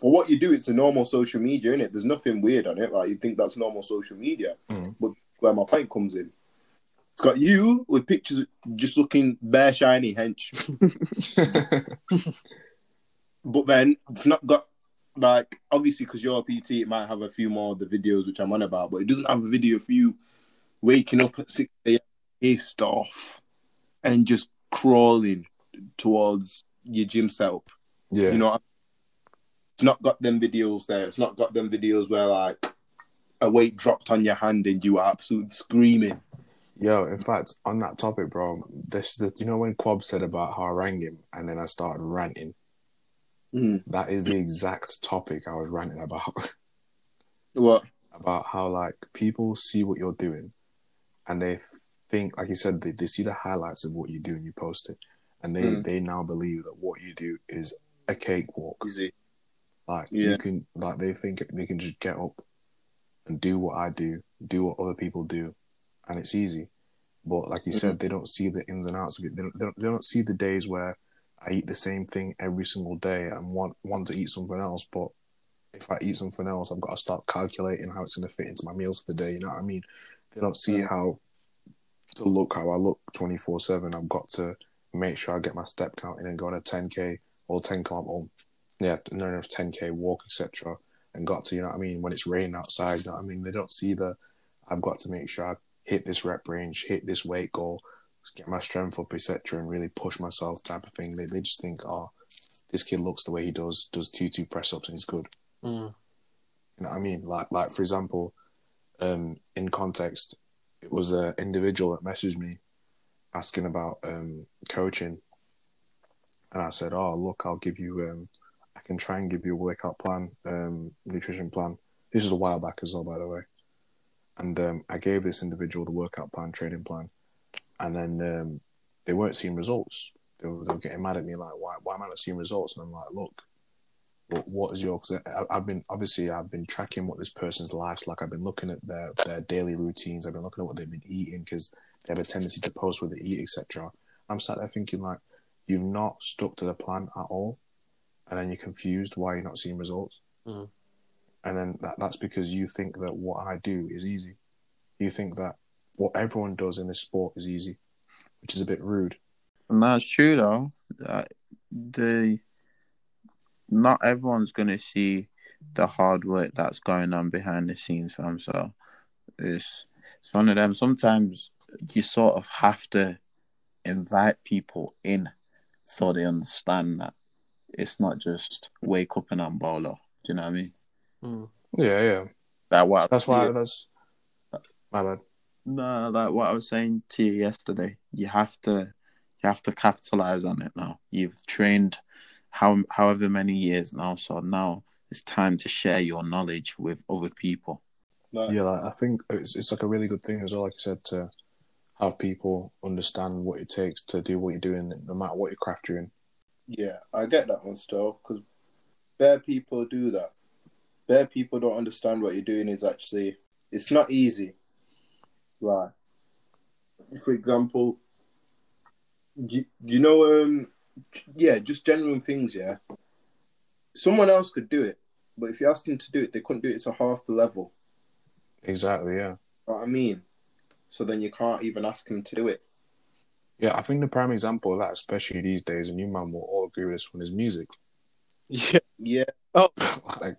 for what you do, it's a normal social media, isn't it? There's nothing weird on it. Like you think that's normal social media, Mm. but where my point comes in, it's got you with pictures just looking bare shiny hench, but then it's not got like obviously because you're a PT, it might have a few more of the videos which I'm on about, but it doesn't have a video for you waking up at six a.m. pissed off and just crawling towards your gym setup. yeah. You know, it's not got them videos there. It's not got them videos where like a weight dropped on your hand and you are absolutely screaming. Yo, in fact, on that topic, bro, this the you know when Quab said about how I rang him and then I started ranting. Mm. That is the exact topic I was ranting about. What? about how like people see what you're doing and they think, like you said, they, they see the highlights of what you do and you post it, and they Mm. they now believe that what you do is a cakewalk. Easy. Like Yeah. you can, like they think they can just get up and do what I do, do what other people do, and it's easy. But like you Mm-hmm. said, they don't see the ins and outs of it. They don't, they don't, they don't see the days where I eat the same thing every single day and want want to eat something else. But if I eat something else, I've got to start calculating how it's going to fit into my meals for the day. You know what I mean? They don't see how to look how I look twenty four seven. I've got to make sure I get my step count in and go on a ten k or ten k or yeah, no, no, ten k walk etc. And got to you know what I mean when it's raining outside. You know what I mean? They don't see the I've got to make sure I hit this rep range, hit this weight goal, get my strength up, etc., and really push myself type of thing. They they just think, oh, this kid looks the way he does, does two two press ups and he's good. Mm. You know what I mean? Like like for example, um, in context, it was an individual that messaged me asking about um coaching, and I said, oh look, I'll give you um, can try and give you a workout plan, um, nutrition plan. This is a while back as well, by the way. And um, I gave this individual the workout plan, training plan, and then um, they weren't seeing results. They were, they were getting mad at me like, why, why am I not seeing results? And I'm like, look, what, what is your? Because I've been obviously I've been tracking what this person's life's like. I've been looking at their their daily routines. I've been looking at what they've been eating because they have a tendency to post what they eat, etc. I'm sat there thinking like, you've not stuck to the plan at all, and then you're confused why you're not seeing results. Mhm. And then that, that's because you think that what I do is easy. You think that what everyone does in this sport is easy, which is a bit rude. And that's true though. That the not everyone's gonna see the hard work that's going on behind the scenes, fam. So it's it's one of them. Sometimes you sort of have to invite people in so they understand that it's not just wake up and I'm bolo. Do you know what I mean? Mm. Yeah, yeah. That what That's why that's my bad. No, like what I was saying to you yesterday, you have to you have to capitalize on it now. You've trained how however many years now, so now it's time to share your knowledge with other people. Like, Yeah, like, I think it's it's like a really good thing as well. Like I said, to have people understand what it takes to do what you're doing, no matter what your craft you're in. Yeah, I get that one still because bare people do that. Bare people don't understand what you're doing is actually it's not easy. Right. For example, you, you know, um, yeah, just general things. Yeah, someone else could do it, but if you ask them to do it, they couldn't do it to half the level. Exactly. Yeah. What I mean? So then you can't even ask them to do it. Yeah, I think the prime example of that, especially these days, and you man will all agree with this one, is music. Yeah. Yeah, Oh, like,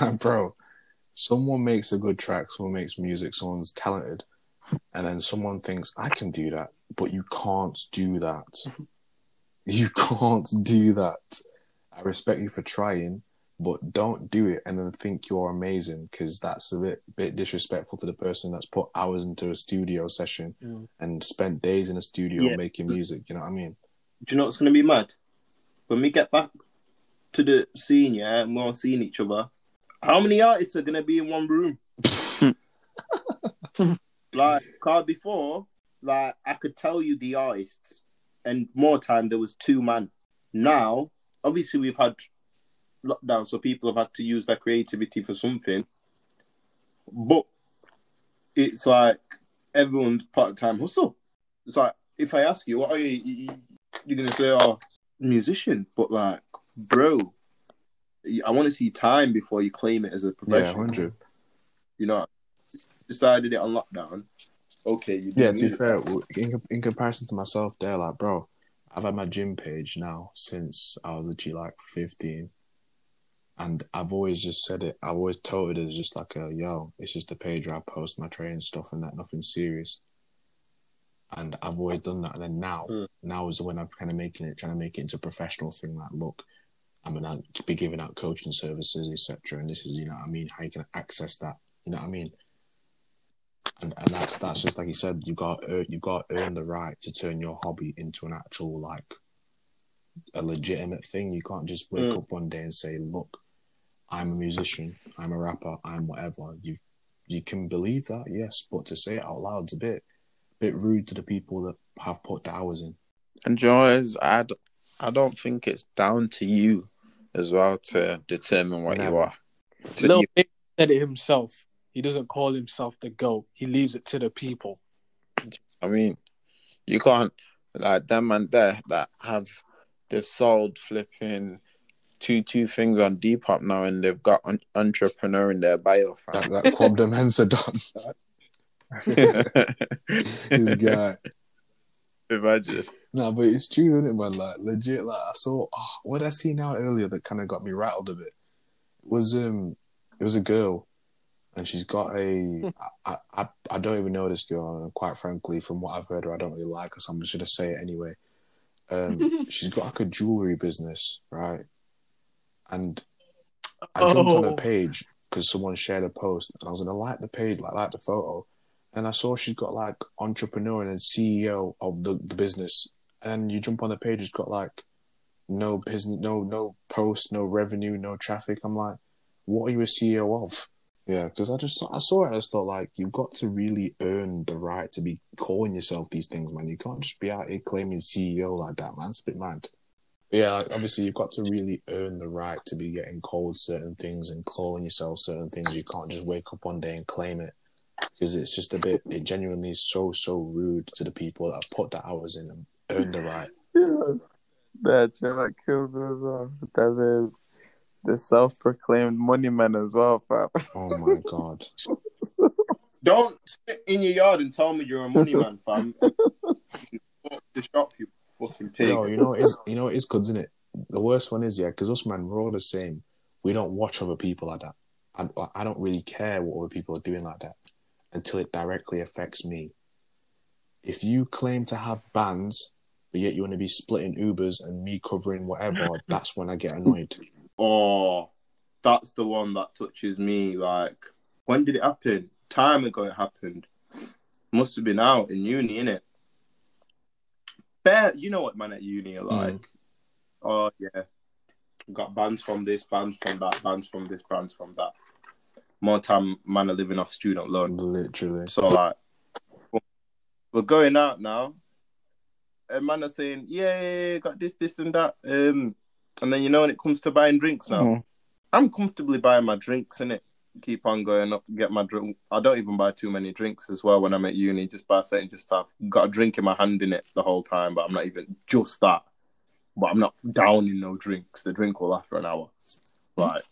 like, bro, someone makes a good track, someone makes music, someone's talented, and then someone thinks, I can do that, but you can't do that. you can't do that. I respect you for trying, but don't do it and then think you're amazing because that's a bit, bit disrespectful to the person that's put hours into a studio session Mm. and spent days in a studio Yeah. making music. You know what I mean? do you know what's going to be mad? When we get back to the scene, yeah, and we're all seeing each other, how many artists are going to be in one room? like, cause before, like, I could tell you the artists, and more time there was two man. Now, obviously, we've had lockdown, so people have had to use their creativity for something. But it's like everyone's part time hustle. It's like if I ask you, what are you? you- You're gonna say, "Oh, musician," but like, bro, I want to see time before you claim it as a profession. Yeah, 100. You know, decided it on lockdown. Okay, you Yeah, to be fair, in, in comparison to myself, there, like, bro, I've had my gym page now since I was actually like 15. And I've always just said it, I've always told it as just like a, yo, it's just a page where I post my training stuff and that, nothing serious. And I've always done that. And then now, Mm. now is when I'm kind of making it, trying to make it into a professional thing. Like, look, I'm gonna be giving out coaching services, etc. And this is, you know, what I mean, how you can access that. You know what I mean? And and that's that's just like you said. You got you got to earn the right to turn your hobby into an actual like a legitimate thing. You can't just wake Mm. up one day and say, "Look, I'm a musician. I'm a rapper. I'm whatever." You you can believe that, yes, but to say it out loud's a bit bit rude to the people that have put the hours in. And you know, is I, d- I don't think it's down to you as well to determine what you are. To Lil you- Baby said it himself. He doesn't call himself the GOAT. He leaves it to the people. I mean, you can't like them and there that have they've sold flipping two two things on Depop now, and they've got an entrepreneur in their bio. That Fam. that Quab Mensa done. this guy. Imagine. No, but it's true, isn't it, man? Like legit, like I saw oh, what I see now earlier that kind of got me rattled a bit. Was um it was a girl and she's got a I, I I don't even know this girl and quite frankly from what I've heard her I don't really like her so I'm just gonna say it anyway. Um she's got like a jewelry business, right? And I jumped on her Oh. page because someone shared a post and I was gonna like the page, like like the photo. And I saw she's got like entrepreneur and CEO of the, the business. And you jump on the page, it's got like no business, no no post, no revenue, no traffic. I'm like, what are you a CEO of? Yeah, because I just I saw it I just thought like you've got to really earn the right to be calling yourself these things, man. You can't just be out here claiming CEO like that, man. It's a bit mad. But yeah, obviously you've got to really earn the right to be getting called certain things and calling yourself certain things. You can't just wake up one day and claim it because it's just a bit. It genuinely is so so rude to the people that put the hours in and earned the right. Yeah, that that kills as well. There's a the self-proclaimed money man as well, fam. Oh my god. Don't sit in your yard and tell me you're a money man, fam. Fuck the shop, you fucking pig. No, you know it's you know it's good, isn't it? The worst one is yeah, because us man, we're all the same. We don't watch other people like that. I I don't really care what other people are doing like that until it directly affects me. If you claim to have bands, but yet you want to be splitting Ubers and me covering whatever, that's when I get annoyed. Oh, that's the one that touches me. Like, when did it happen? Time ago it happened. Must have been out in uni, innit? Bare, you know what man at uni are like. Oh yeah, got bands from this, bands from that, bands from this, bands from that. More time, man are living off student loan. Literally. So like, we're going out now, and man are saying, yeah, got this, this, and that. Um, and then you know when it comes to buying drinks now, Mhm. I'm comfortably buying my drinks in it. Keep on going up, get my drink. I don't even buy too many drinks as well when I'm at uni. Just buy something, just have got a drink in my hand in it the whole time. But I'm not even just that. But I'm not downing no drinks. The drink will last for an hour, like.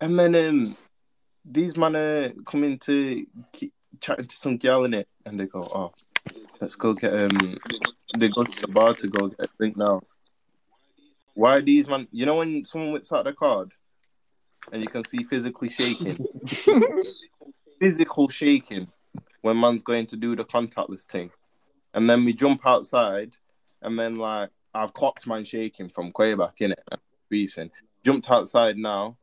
And then um, these man are coming to keep chatting to some girl in it, and they go, "Oh, let's go get um." They go to the bar to go get a drink now. Why these man? You know when someone whips out their card, and you can see physically shaking, physical shaking, when man's going to do the contactless thing, and then we jump outside, and then like I've clocked man shaking from Quayback in it, recent. Jumped outside now,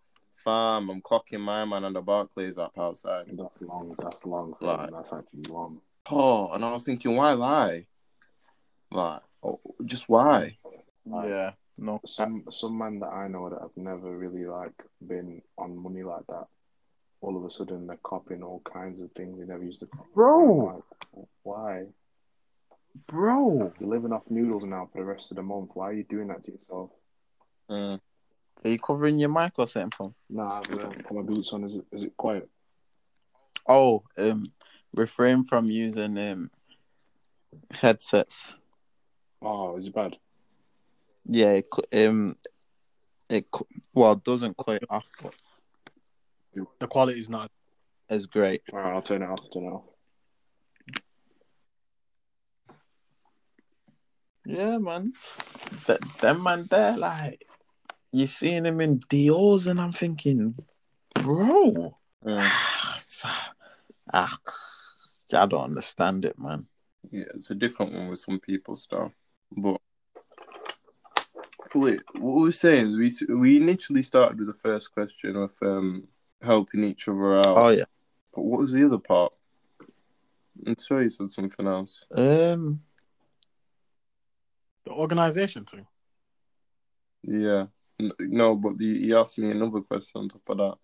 fam. I'm clocking my man on the Barclays app outside. That's long. That's long. Right. That's actually long. Oh, and I was thinking, why lie? Like, oh, just why? Yeah, no. Some some man that I know that have never really like been on money like that. All of a sudden they're copying all kinds of things they never used to copy. Bro. Like, why? Bro, You're living off noodles now for the rest of the month. Why are you doing that to yourself? Mm. are you covering your mic or something? fam? Nah, I've uh, got my boots on. Is it is it quiet? Oh, um, refrain from using um headsets. Oh, is it bad? Yeah, it, co- um, it co- well doesn't quite off, but The quality is not. as great. All right, I'll turn it off. to it off. Yeah, man. That them man there, like you seeing him in Dior's, and I'm thinking, bro, Mm. ah, I don't understand it, man. Yeah, it's a different one with some people stuff. But wait, what were we saying? We we initially started with the first question of um helping each other out. Oh yeah. But what was the other part? I'm sure you said something else. Um, The organization thing. Yeah. No, but the, he asked me another question on top of that.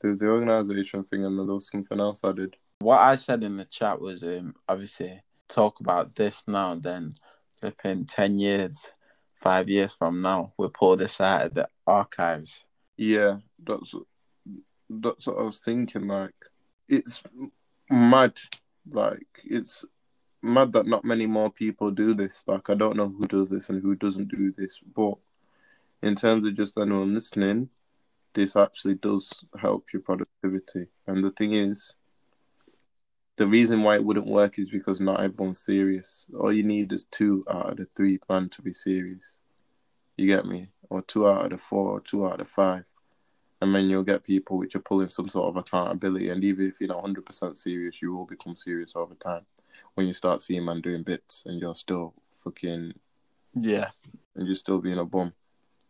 There was the organization thing, and then there was something else I did. What I said in the chat was um, obviously talk about this now, then flipping 10 years, five years from now, we'll pull this out of the archives. Yeah, that's that's what I was thinking. Like, it's mad. Like, it's mad that not many more people do this. Like, I don't know who does this and who doesn't do this, but in terms of just anyone listening, this actually does help your productivity. And the thing is, the reason why it wouldn't work is because not everyone's serious. All you need is two out of the three plan to be serious. You get me? Or two out of the four, or two out of the five. And then you'll get people which are pulling some sort of accountability. And even if you're not 100% serious, you will become serious over time. When you start seeing man doing bits and you're still fucking. Yeah. And you're still being a bum.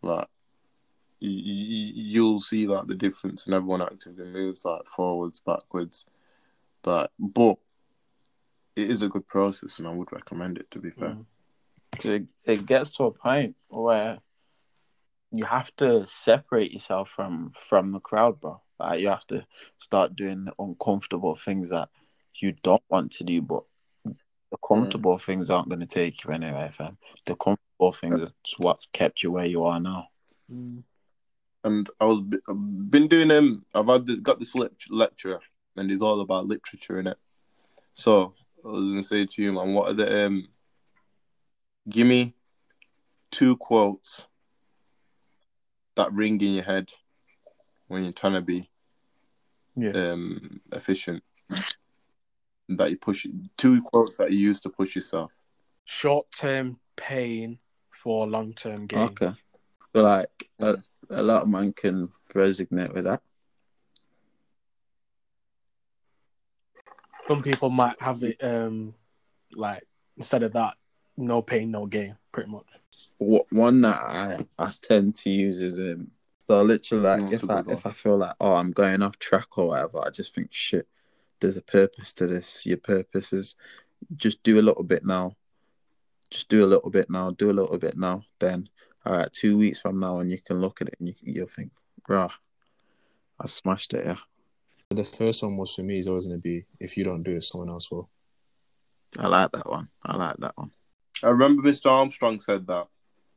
Like, you, you, you'll see like the difference in everyone actively moves like forwards, backwards. But, but it is a good process and I would recommend it to be fair. Mm. It, it gets to a point where you have to separate yourself from from the crowd, bro. Like you have to start doing the uncomfortable things that you don't want to do, but the comfortable mm. things aren't going to take you anywhere, fam. The comfortable things are what's kept you where you are now. Mm. And I was I've been doing them. Um, I've had this, got this lecture, and it's all about literature in it. So I was gonna say to you, man, what are the um? Give me two quotes that ring in your head when you're trying to be Yeah. um efficient. That you push two quotes that you use to push yourself. Short term pain for long term gain. Okay. So like a, a lot of man can resonate with that. Some people might have it um like instead of that, no pain, no gain, pretty much. Wh- One that I, I tend to use is um so literally like That's if a I good one. if I feel like oh I'm going off track or whatever, I just think shit, there's a purpose to this. Your purpose is just do a little bit now. Just do a little bit now, do a little bit now. Then all right, two weeks from now and you can look at it and you you'll think, rah, I smashed it, yeah. The first one was for me is always going to be if you don't do it, someone else will. I like that one. I like that one. I remember Mr. Armstrong said that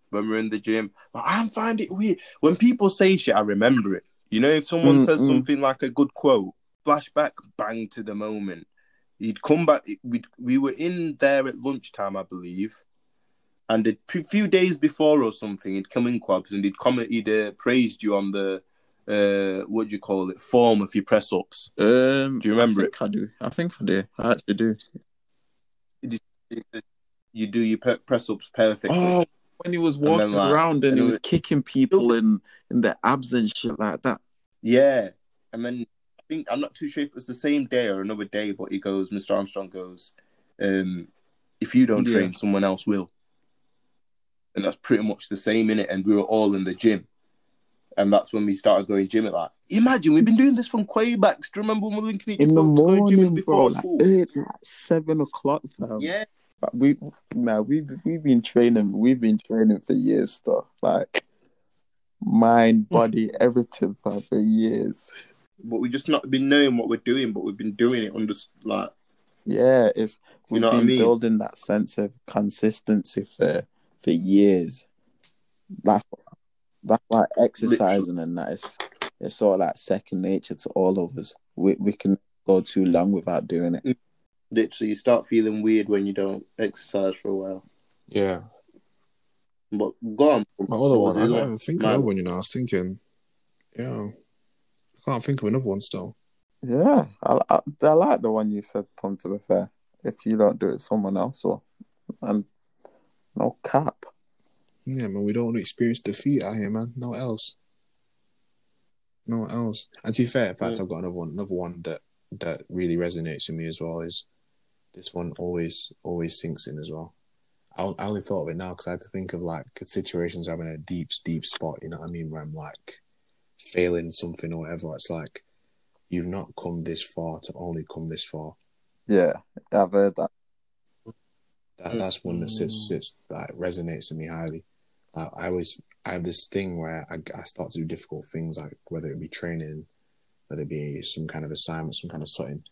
when we were in the gym. But I find it weird when people say shit. I remember it. You know, if someone Mm, says mm. something like a good quote, flashback, bang to the moment. He'd come back. We'd, we were in there at lunchtime, I believe, and a few days before or something, he'd come in quabs and he'd comment. He'd uh, praised you on the uh, what do you call it, form of your press ups. Um, Do you remember I think I do. I think I do. I actually do. You do your press ups perfectly. Oh, when he was then, walking like, around and and he was was- kicking people in in their abs and shit like that. Yeah. And then I think I'm not too sure if it was the same day or another day, but he goes, Mr. Armstrong goes, um, if you don't Yeah. train, someone else will. And that's pretty much the same in it. And we were all in the gym. And that's when we started going gym at like imagine we've been doing this from way back. Do you remember when we were linking each In the other up to go gym morning, before bro, like, school? eight, like seven o'clock, fam. Yeah. But we now we we've been training. We've been training for years, stuff like mind, hmm. body, everything, fam, for years. But we just not been knowing what we're doing, but we've been doing it on under like Yeah, it's You we've know what I mean? building that sense of consistency for for years. That's that's why exercising and that is it's sort of like second nature to all of us. We we can go too long without doing it. Mm. literally you start feeling weird when you don't exercise for a while. Yeah. But go on. My other one, I What was can't even think of Man. another one, you know. I was thinking, yeah. I can't think of another one still. Yeah, I, I, I like the one you said. Pun to be fair, uh, if you don't do it, someone else will. And no cap. Yeah, man, we don't want to experience defeat out here, man. No else. No else. And to be fair, in fact, Mm. I've got another one. Another one that that really resonates with me as well is this one always always sinks in as well. I, I only thought of it now because I had to think of like situations where I'm in a deep, deep spot. You know what I mean? Where I'm like failing something or whatever. It's like you've not come this far to only come this far. Yeah, I've heard that. That that's one that sits sits that resonates with me highly. Uh, I always I have this thing where I, I start to do difficult things like whether it be training, whether it be some kind of assignment, some kind of something.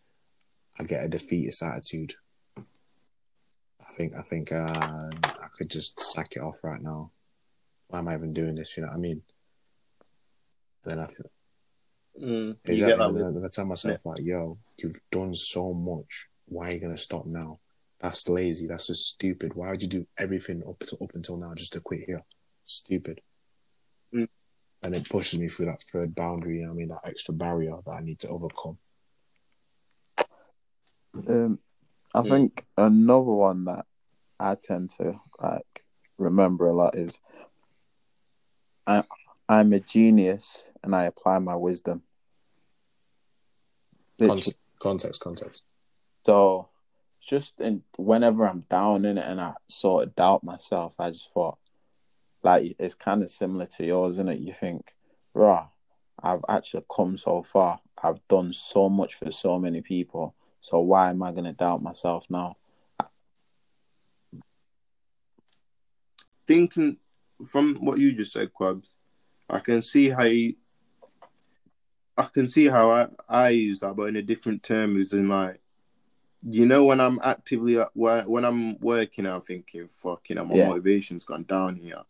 I get a defeatist attitude. I think I think uh, I could just sack it off right now. Why am I even doing this? You know what I mean? Then I feel Mm, you exactly. then, with then I tell myself like, "Yo, you've done so much. Why are you gonna stop now? That's lazy. That's just stupid. Why would you do everything up to, up until now just to quit here? Stupid." Mm. And it pushes me through that third boundary. You know I mean, that extra barrier that I need to overcome. Um, I Mm. think another one that I tend to like remember a lot is I I'm a genius and I apply my wisdom. Literally. Context, context, context. So just in whenever I'm down in it and I sort of doubt myself, I just thought like it's kind of similar to yours, isn't it? You think, rah, I've actually come so far. I've done so much for so many people. So why am I gonna doubt myself now? thinking from what you just said, Quabs, I can see how you, I can see how I, I use that, but in a different term, is in like, you know, when I'm actively at when I'm working, I'm thinking, fucking, my Yeah. motivation's gone down here.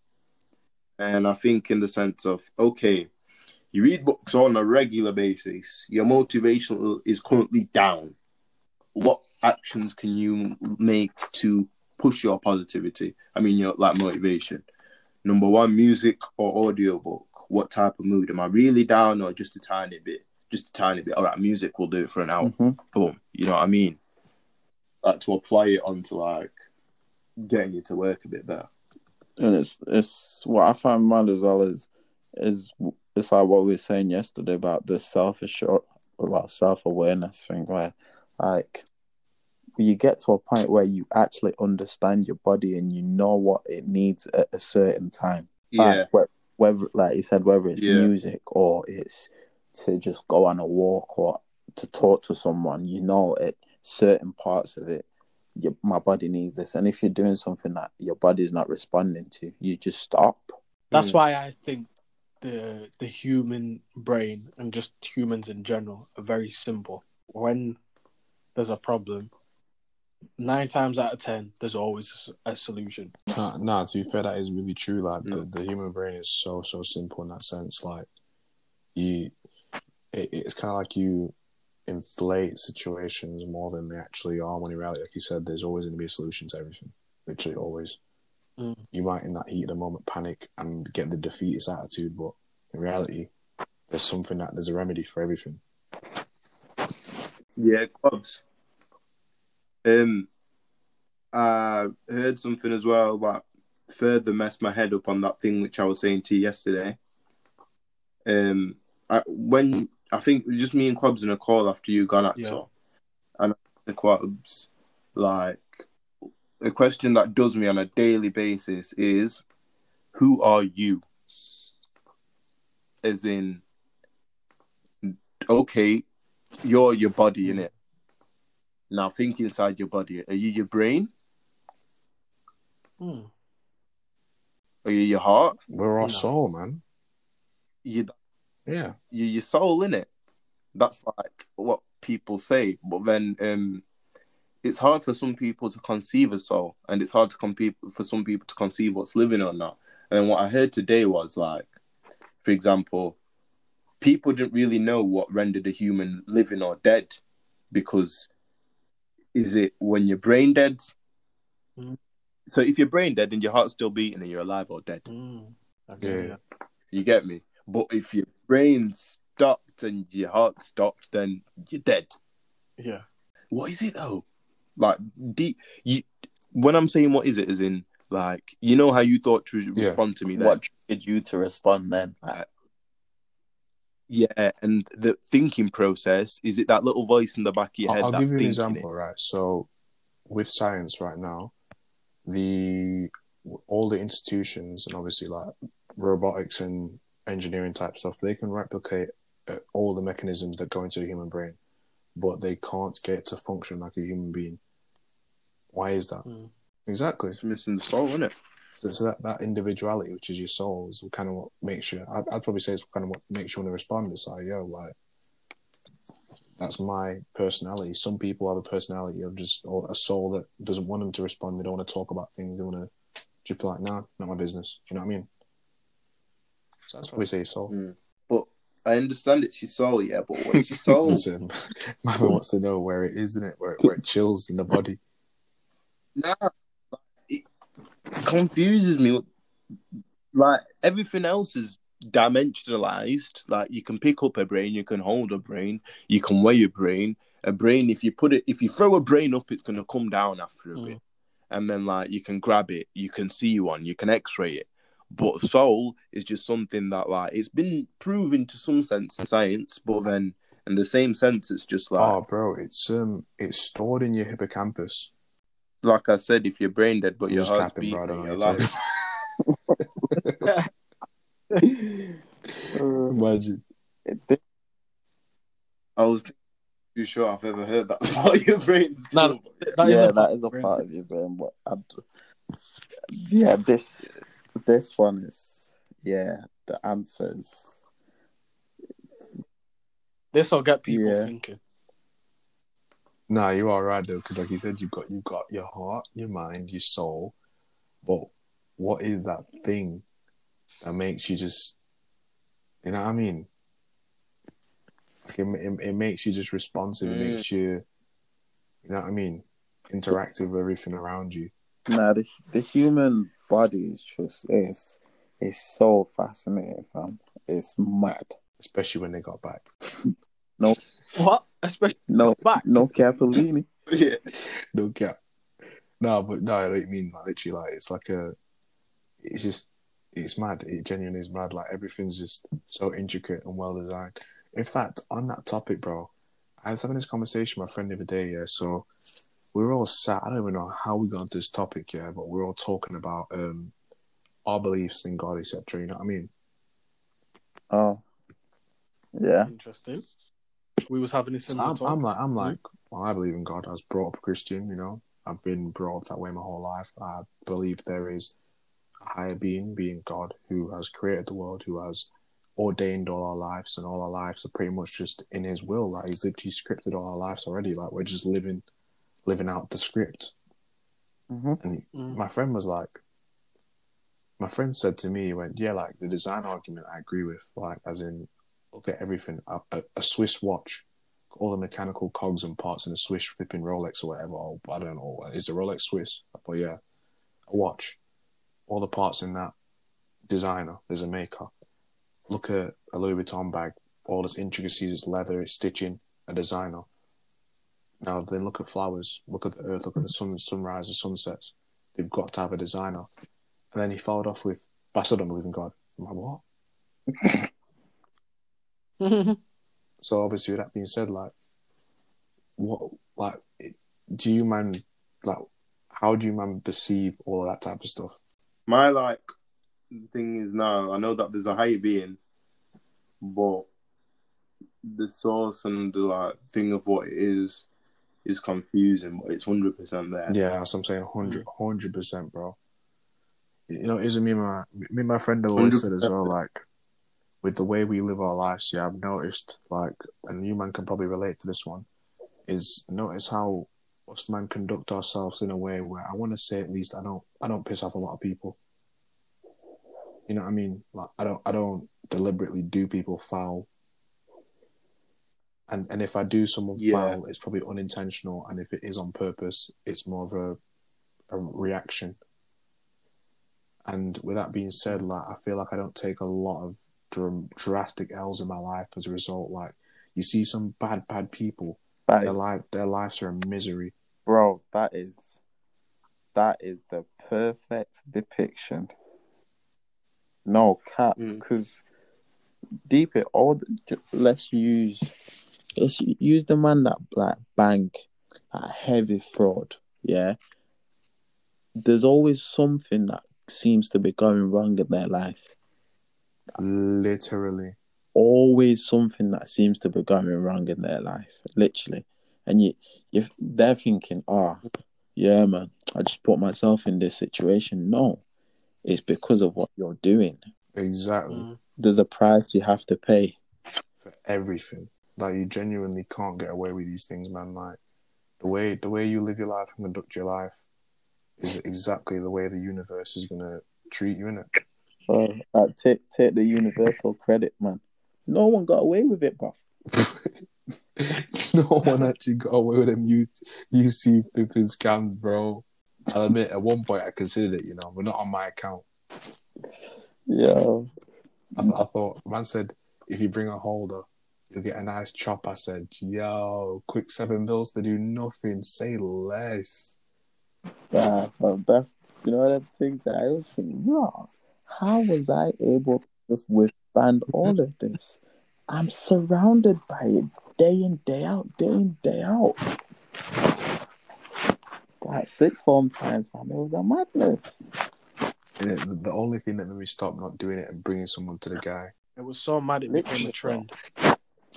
And I think in the sense of, okay, you read books on a regular basis, your motivation is currently down. What actions can you make to push your positivity? I mean, your like motivation. Number one, music or audiobook. What type of mood? Am I really down or just a tiny bit? Just a tiny bit. All right, music will do it for an hour. Mhm. Boom. You know what I mean? Like to apply it onto like getting you to work a bit better. And it's it's what I find mad as well is is it's like what we were saying yesterday about the self assured about self awareness thing where like you get to a point where you actually understand your body and you know what it needs at a certain time. Yeah. Like, whe- whether like you said, whether it's Yeah. music or it's to just go on a walk or to talk to someone, you know at certain parts of it your, my body needs this. And if you're doing something that your body's not responding to, you just stop. That's Mm. why I think the the human brain and just humans in general are very simple. When there's a problem, nine times out of ten, there's always a solution. Nah, nah, to be fair, that is really true. Like the, the human brain is so so simple in that sense. Like you, it, it's kind of like you inflate situations more than they actually are. When in reality, like you said, there's always going to be a solution to everything. Literally, always. Mm. You might, in that heat of the moment, panic and get the defeatist attitude, but in reality, there's something that there's a remedy for everything. Yeah, Quabs. Um, I heard something as well that further messed my head up on that thing which I was saying to you yesterday. Um, I, when I think just me and Quabs in a call after you gone at Yeah. and the Quabs like a question that does me on a daily basis is, who are you? As in, okay, you're your body in it. Now think inside your body. Are you your brain? Hmm. Are you your heart? We're our No. soul, man. You Yeah. you your soul in it. That's like what people say. But then um it's hard for some people to conceive a soul, and it's hard to compete for some people to conceive what's living or not. And what I heard today was like, for example, people didn't really know what rendered a human living or dead, because is it when you're brain dead? Mhm. So if you're brain dead and your heart's still beating, and you're alive or dead. Hmm. I Yeah. you. You get me? But if your brain stopped and your heart stopped, then you're dead. Yeah. What is it though? Like deep you when I'm saying what is it, is in like you know how you thought to Yeah. respond to me then? What triggered you to respond then? Like, Yeah, and the thinking process, is it that little voice in the back of your I'll, head I'll that's give you an thinking example, right? So, with science right now, the all the institutions and obviously like robotics and engineering type stuff, they can replicate uh, all the mechanisms that go into the human brain, but they can't get it to function like a human being. Why is that? Mm. Exactly. It's missing the soul, isn't it? So, so that, that individuality, which is your soul, is kind of what makes you. I'd, I'd probably say it's kind of what makes you want to respond. It's like, yo, like, that's my personality. Some people have a personality of just or a soul that doesn't want them to respond. They don't want to talk about things. They want to just be like, "Nah, not my business." You know what I mean? So that's probably say soul. Mm. But I understand it's your soul, yeah. But what's your soul? Listen, Mama wants to know where it is, isn't it? Where it, where it chills in the body. nah, it confuses me. Like everything else is dimensionalized. Like you can pick up a brain, you can hold a brain, you can weigh a brain. A brain, if you put it, if you throw a brain up, it's gonna come down after a Mm. bit. And then like you can grab it, you can see one, you can X-ray it. But soul is just something that like it's been proven to some sense in science, but then in the same sense, it's just like Oh, bro, it's um, it's stored in your hippocampus. like I said, if you're brain dead but I'm your just heart's capping, beating, bro. You're know what alive. Imagine. I was too sure I've ever heard that part of your brain. No, still. That is yeah, a that is a part of your brain. But I'd, yeah, this this one is yeah. The answers. This will get people Yeah. thinking. Nah, you are right though, because like you said, you've got you've got your heart, your mind, your soul. But what is that thing that makes you just, you know what I mean? Like it, it, it makes you just responsive. It Mm. makes you, you know what I mean, interactive with everything around you. Nah, the the human body is just is is so fascinating, fam. It's mad. Especially when they got back. No. What? Especially No, back. no Capellini. yeah. No cap. No, but no, I don't mean like literally like it's like a it's just it's mad. It genuinely is mad. Like everything's just so intricate and well designed. In fact, on that topic, bro, I was having this conversation with my friend the other day, yeah. So we were all sat, I don't even know how we got into this topic, yeah, but we are all talking about um our beliefs in God, etc. You know what I mean? Oh, yeah. Interesting. We was having this. I'm, talk. I'm like, I'm like, well, I believe in God. I was brought up a Christian, you know. I've been brought up that way my whole life. I believe there is a higher being, being God, who has created the world, who has ordained all our lives, and all our lives are pretty much just in His will. Like He's literally scripted all our lives already. Like we're just living, living out the script. hmm And Mm. my friend was like, my friend said to me, he went, yeah, like the design argument, I agree with. Like, as in, look at everything. A, a, a Swiss watch, all the mechanical cogs and parts in a Swiss flipping Rolex or whatever. Or, I don't know. Is the Rolex Swiss? But yeah, a watch, all the parts in that designer. There's a maker. Look at a Louis Vuitton bag, all its intricacies, it's leather, it's stitching, a designer. Now then, look at flowers. Look at the earth. Look at the mm. sun, sunrise, the sunsets. They've got to have a designer. And then he followed off with, "But I still don't believe in God." I'm like, what? So obviously, with that being said, like, what, like, do you man, like, how do you man perceive all of that type of stuff? My like thing is now I know that there's a higher being, but the source and the like thing of what it is is confusing, but it's hundred percent there. Yeah, that's what I'm saying. 100 mm. percent, bro. You know, isn't me and my me and my friend always said as well, like with the way we live our lives. Yeah, I've noticed, like, and you man can probably relate to this one. Is notice how us man conduct ourselves in a way where I want to say at least I don't I don't piss off a lot of people. You know what I mean? Like I don't I don't deliberately do people foul. And and if I do someone Yeah. foul, it's probably unintentional. And if it is on purpose, it's more of a a reaction. And with that being said, like I feel like I don't take a lot of dr- drastic L's in my life as a result. Like you see some bad bad people, That their is, life their lives are a misery. bro, that is that is the perfect depiction. No cap, Mm. because deep it all. Let's use let's use the man that like bank that heavy fraud. Yeah, there's always something that seems to be going wrong in their life. Literally. always something that seems to be going wrong in their life, literally. And you, you, they're thinking, "Ah, yeah, man, I just put myself in this situation." No, it's because of what you're doing. Exactly. Mm. There's a price you have to pay. For everything. Like you genuinely can't get away with these things, man. Like the way the way you live your life and conduct your life is exactly the way the universe is gonna treat you in it. Uh, like, take take the universal credit, man. No one got away with it, bro. no one actually got away with them you you see flipping scams, bro. I'll admit at one point I considered it, you know, but not on my account. Yeah, I, I thought man said if you bring a holder, you'll get a nice chop. I said, yo, quick seven bills to do nothing, say less. yeah, but that's you know the things that I was thinking, yeah, how was I able to just withstand all of this? I'm surrounded by it day in, day out, day in, day out. Like six form times, man, it was a madness. And the only thing that made me stop not doing it and bringing someone to the guy, It was so mad it became a trend.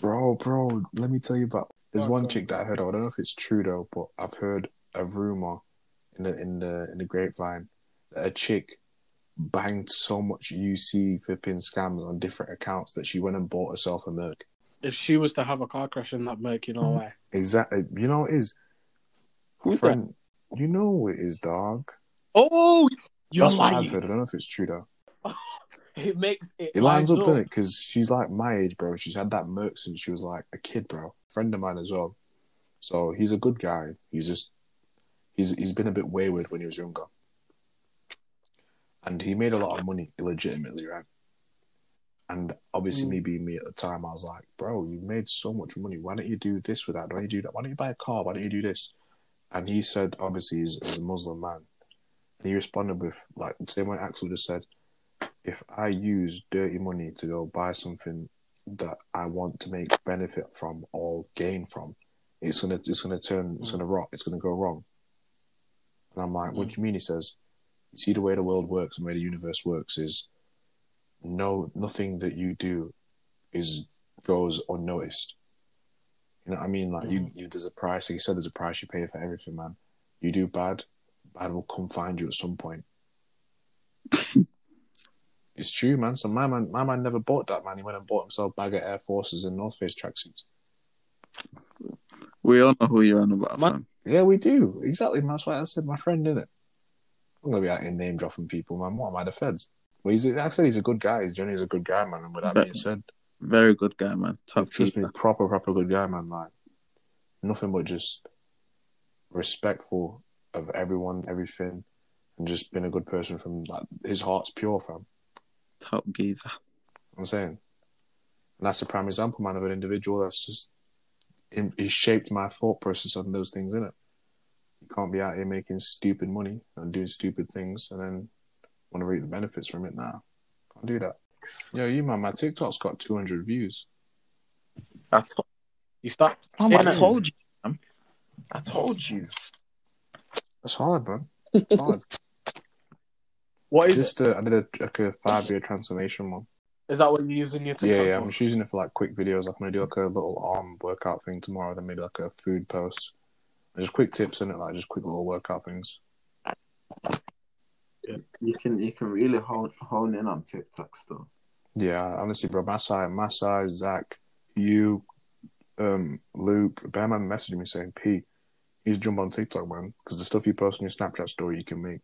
Bro, bro. Let me tell you about. There's Go on, one chick that I heard of. I don't know if it's true though, but I've heard a rumor in the in the in the grapevine that a chick banged so much UC flipping scams on different accounts that she went and bought herself a Merc. If she was to have a car crash in that Merc, you know why? Exactly. You know it is? Who's Friend, you know it is, dog. Oh, you're That's what I've lying. heard. I don't know if it's true though. It makes it, It lines up, up. doesn't it? Because she's like my age, bro. She's had that Merc since she was like a kid, bro. Friend of mine as well. So he's a good guy. He's just he's he's been a bit wayward when he was younger, and he made a lot of money illegitimately, right? And obviously, Mm. me being me at the time, I was like, bro, you made so much money. Why don't you do this with that? Why don't you do that? Why don't you buy a car? Why don't you do this? And he said, obviously, he's, he's a Muslim man. And he responded with, like, the same way Axel just said, if I use dirty money to go buy something that I want to make benefit from or gain from, it's gonna it's gonna turn it's mm. gonna rot, it's gonna go wrong. And I'm like, what mm. do you mean? He says, see the way the world works and the way the universe works is no nothing that you do is goes unnoticed. You know what I mean? Like you, mm-hmm. you there's a price. Like he said, there's a price you pay for everything, man. You do bad, bad will come find you at some point. it's true, man. So my man, my man never bought that, man. He went and bought himself a bag of Air Forces and North Face tracksuits. We all know who you're on about, Man-. Yeah, we do. Exactly. man. That's why I said my friend did it. I'm gonna be out here name dropping people, man. What am I, the feds? Well, he's I said, he's a good guy. He's Johnny's a good guy, man. And with that being said, Very good guy, man. Top trust me, proper, proper good guy, man. Like nothing but just respectful of everyone, everything, and just being a good person from like his heart's pure, fam. Top geezer. I'm saying, and that's a prime example, man, of an individual that's just in, he shaped my thought process on those things in it. You can't be out here making stupid money and doing stupid things and then want to reap the benefits from it now. Can't do that. Yo, you man, my TikTok's got 200 views. I, to- You start. Fam, Yeah, I told you. man. I told you. That's hard, man. It's hard. What is Just uh, I did a, like a five year transformation one. Is that what you're using your Yeah, TikTok yeah. for? I'm just using it for like quick videos. Like I'm gonna do like a little arm workout thing tomorrow. Then maybe like a food post. And just quick tips in it, like just quick little workout things. You can you can really hone, hone in on TikTok still. Yeah, honestly, bro, Masai, Masai, Zach, you, um, Luke, Bearman messaged me saying, "P, you should jump on TikTok, man, because the stuff you post on your Snapchat story, you can make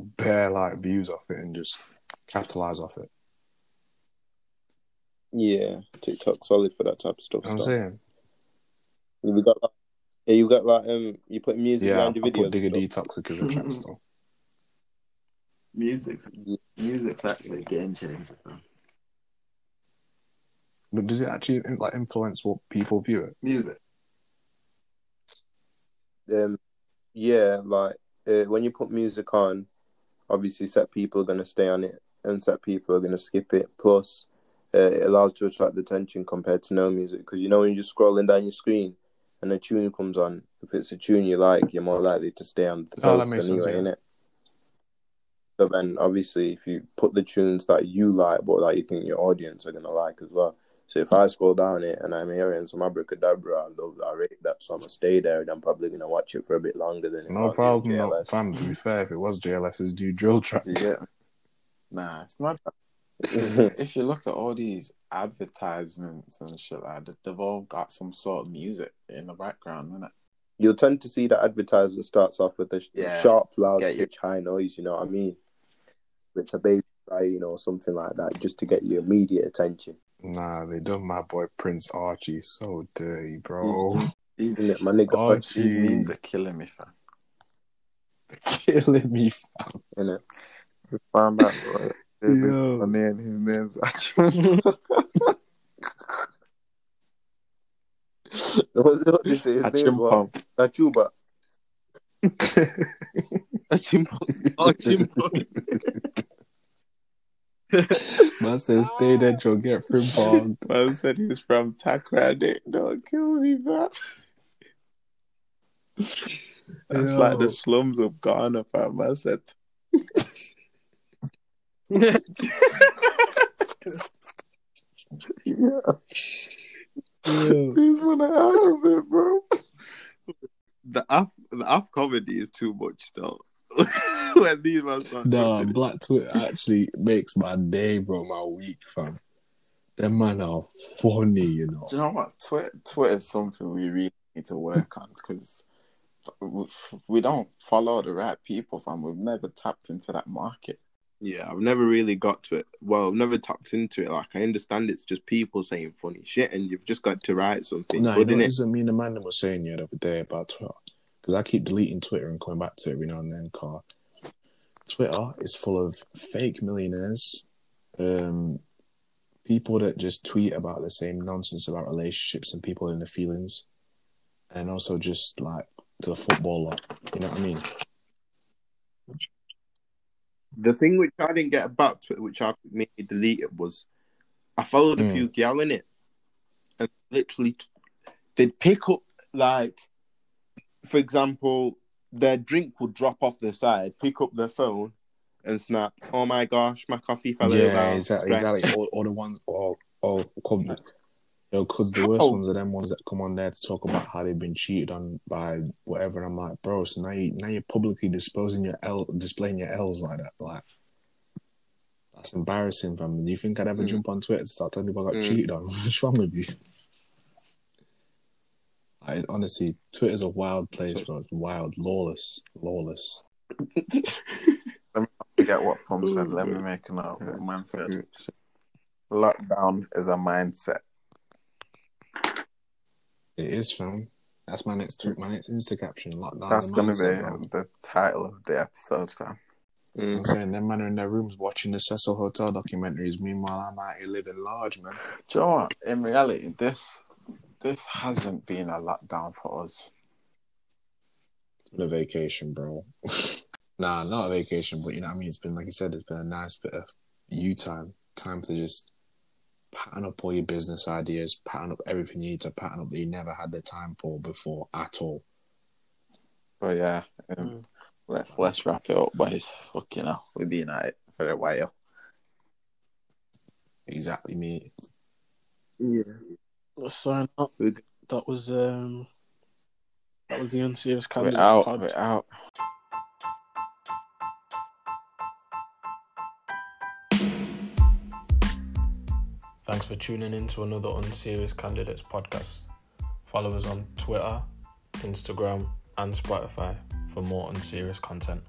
bare like views off it and just capitalize off it." Yeah, TikTok solid for that type of stuff. You know what I'm still. saying? We got like, yeah, you got like um, you put music Yeah, I behind your put videos. Digger and stuff. Detox as a chat still. Music's music's actually a game changer. But does it actually like influence what people view it? Music. Um, yeah, like uh, when you put music on, obviously set people are gonna stay on it, and set people are gonna skip it. Plus, uh, it allows to attract the attention compared to no music. Because you know when you're just scrolling down your screen and a tune comes on, if it's a tune you like, you're more likely to stay on the Oh, post anyway, yeah. innit? So then, obviously, if you put the tunes that you like, but that you think your audience are gonna like as well. So if I scroll down it and I'm hearing some abracadabra, I love that, I rate that, so I'm gonna stay there and I'm probably gonna watch it for a bit longer than if I No problem, no JLS. fam. To be fair, if it was JLS's new drill track, Yeah. Nah, it's not. if you look at all these advertisements and shit like that, they've all got some sort of music in the background, innit? You'll tend to see that advertisement starts off with a Yeah. sharp, loud, your- pitch, high noise. You know what I mean? It's a baby crying or something like that, just to get your immediate attention. Nah, they done my boy Prince Archie so dirty, bro. Isn't it, my nigga? Oh, these memes are killing me, fam. They're Killing me, fam. Innit? Found out what Yo. my name, his name's actually What's what they say? His name's what? Acheampong. Achuba. Acheampong. Acheampong. Man ah. said, stay there, you'll get free bond. Man said he's from Takoradi. Don't kill me, man. That's like the slums of Ghana, fam. Man said. yeah, these one out of it, bro. The Af the Af comedy is too much, though. when these man start Nah, Black Twitter actually makes my day, bro, my week, fam. Them man are funny, you know. Do you know what? Twitter, Twitter is something we really need to work on because we don't follow the right people, fam. We've never tapped into that market. Yeah, I've never really got to it. Well, I've never tapped into it. Like, I understand it's just people saying funny shit, and you've just got to write something No, you good know in what it. is it me and the man that was saying yeah, the other day about Twitter? Because I keep deleting Twitter and coming back to it every now and then. Car Twitter is full of fake millionaires, um, people that just tweet about the same nonsense about relationships and people in the feelings, and also just like the footballer. You know what I mean? The thing which I didn't get about Twitter, which I made me delete it, was I followed a Mm. few gal in it, and literally they'd pick up like, for example, their drink would drop off the side, pick up their phone, and snap. Oh my gosh, my coffee fell over. yeah, exactly. Stretch. Exactly. All, all the ones, all, all come. You know, the worst How? ones are them ones that come on there to talk about how they've been cheated on by whatever. And I'm like, bro, so now you now you're publicly disposing your L, displaying your L's like that. Like, that's embarrassing, fam. Do you think I'd ever Mm. jump on Twitter to start telling people I got Mm. cheated on? What's wrong with you? I honestly, Twitter's a wild place, bro. It's wild, lawless, lawless. Let me forget what Pump said. Let me make a note. What man said. Lockdown is a mindset. It is, fam. That's my next tweet, my next Insta caption. Lockdown. That's the gonna be bro. the title of the episode, fam. Mm. I'm saying them man are in their rooms watching the Cecil Hotel documentaries. Meanwhile, I'm out here living large, man. Do you know what? In reality, this this hasn't been a lockdown for us. On a vacation, bro. nah, not a vacation, but you know I mean. It's been like you said. It's been a nice bit of you time, time to just pattern up all your business ideas, pattern up everything you need to pattern up that you never had the time for before at all. But yeah, um, Mm. let, let's wrap it up, boys. Fuck you know, we've been at it for a while. Exactly, me. Yeah. So no, We're that was um that was the unserious We're out. pod. We're out. Thanks for tuning in to another Unserious Candidates podcast. Follow us on Twitter, Instagram, and Spotify for more unserious content.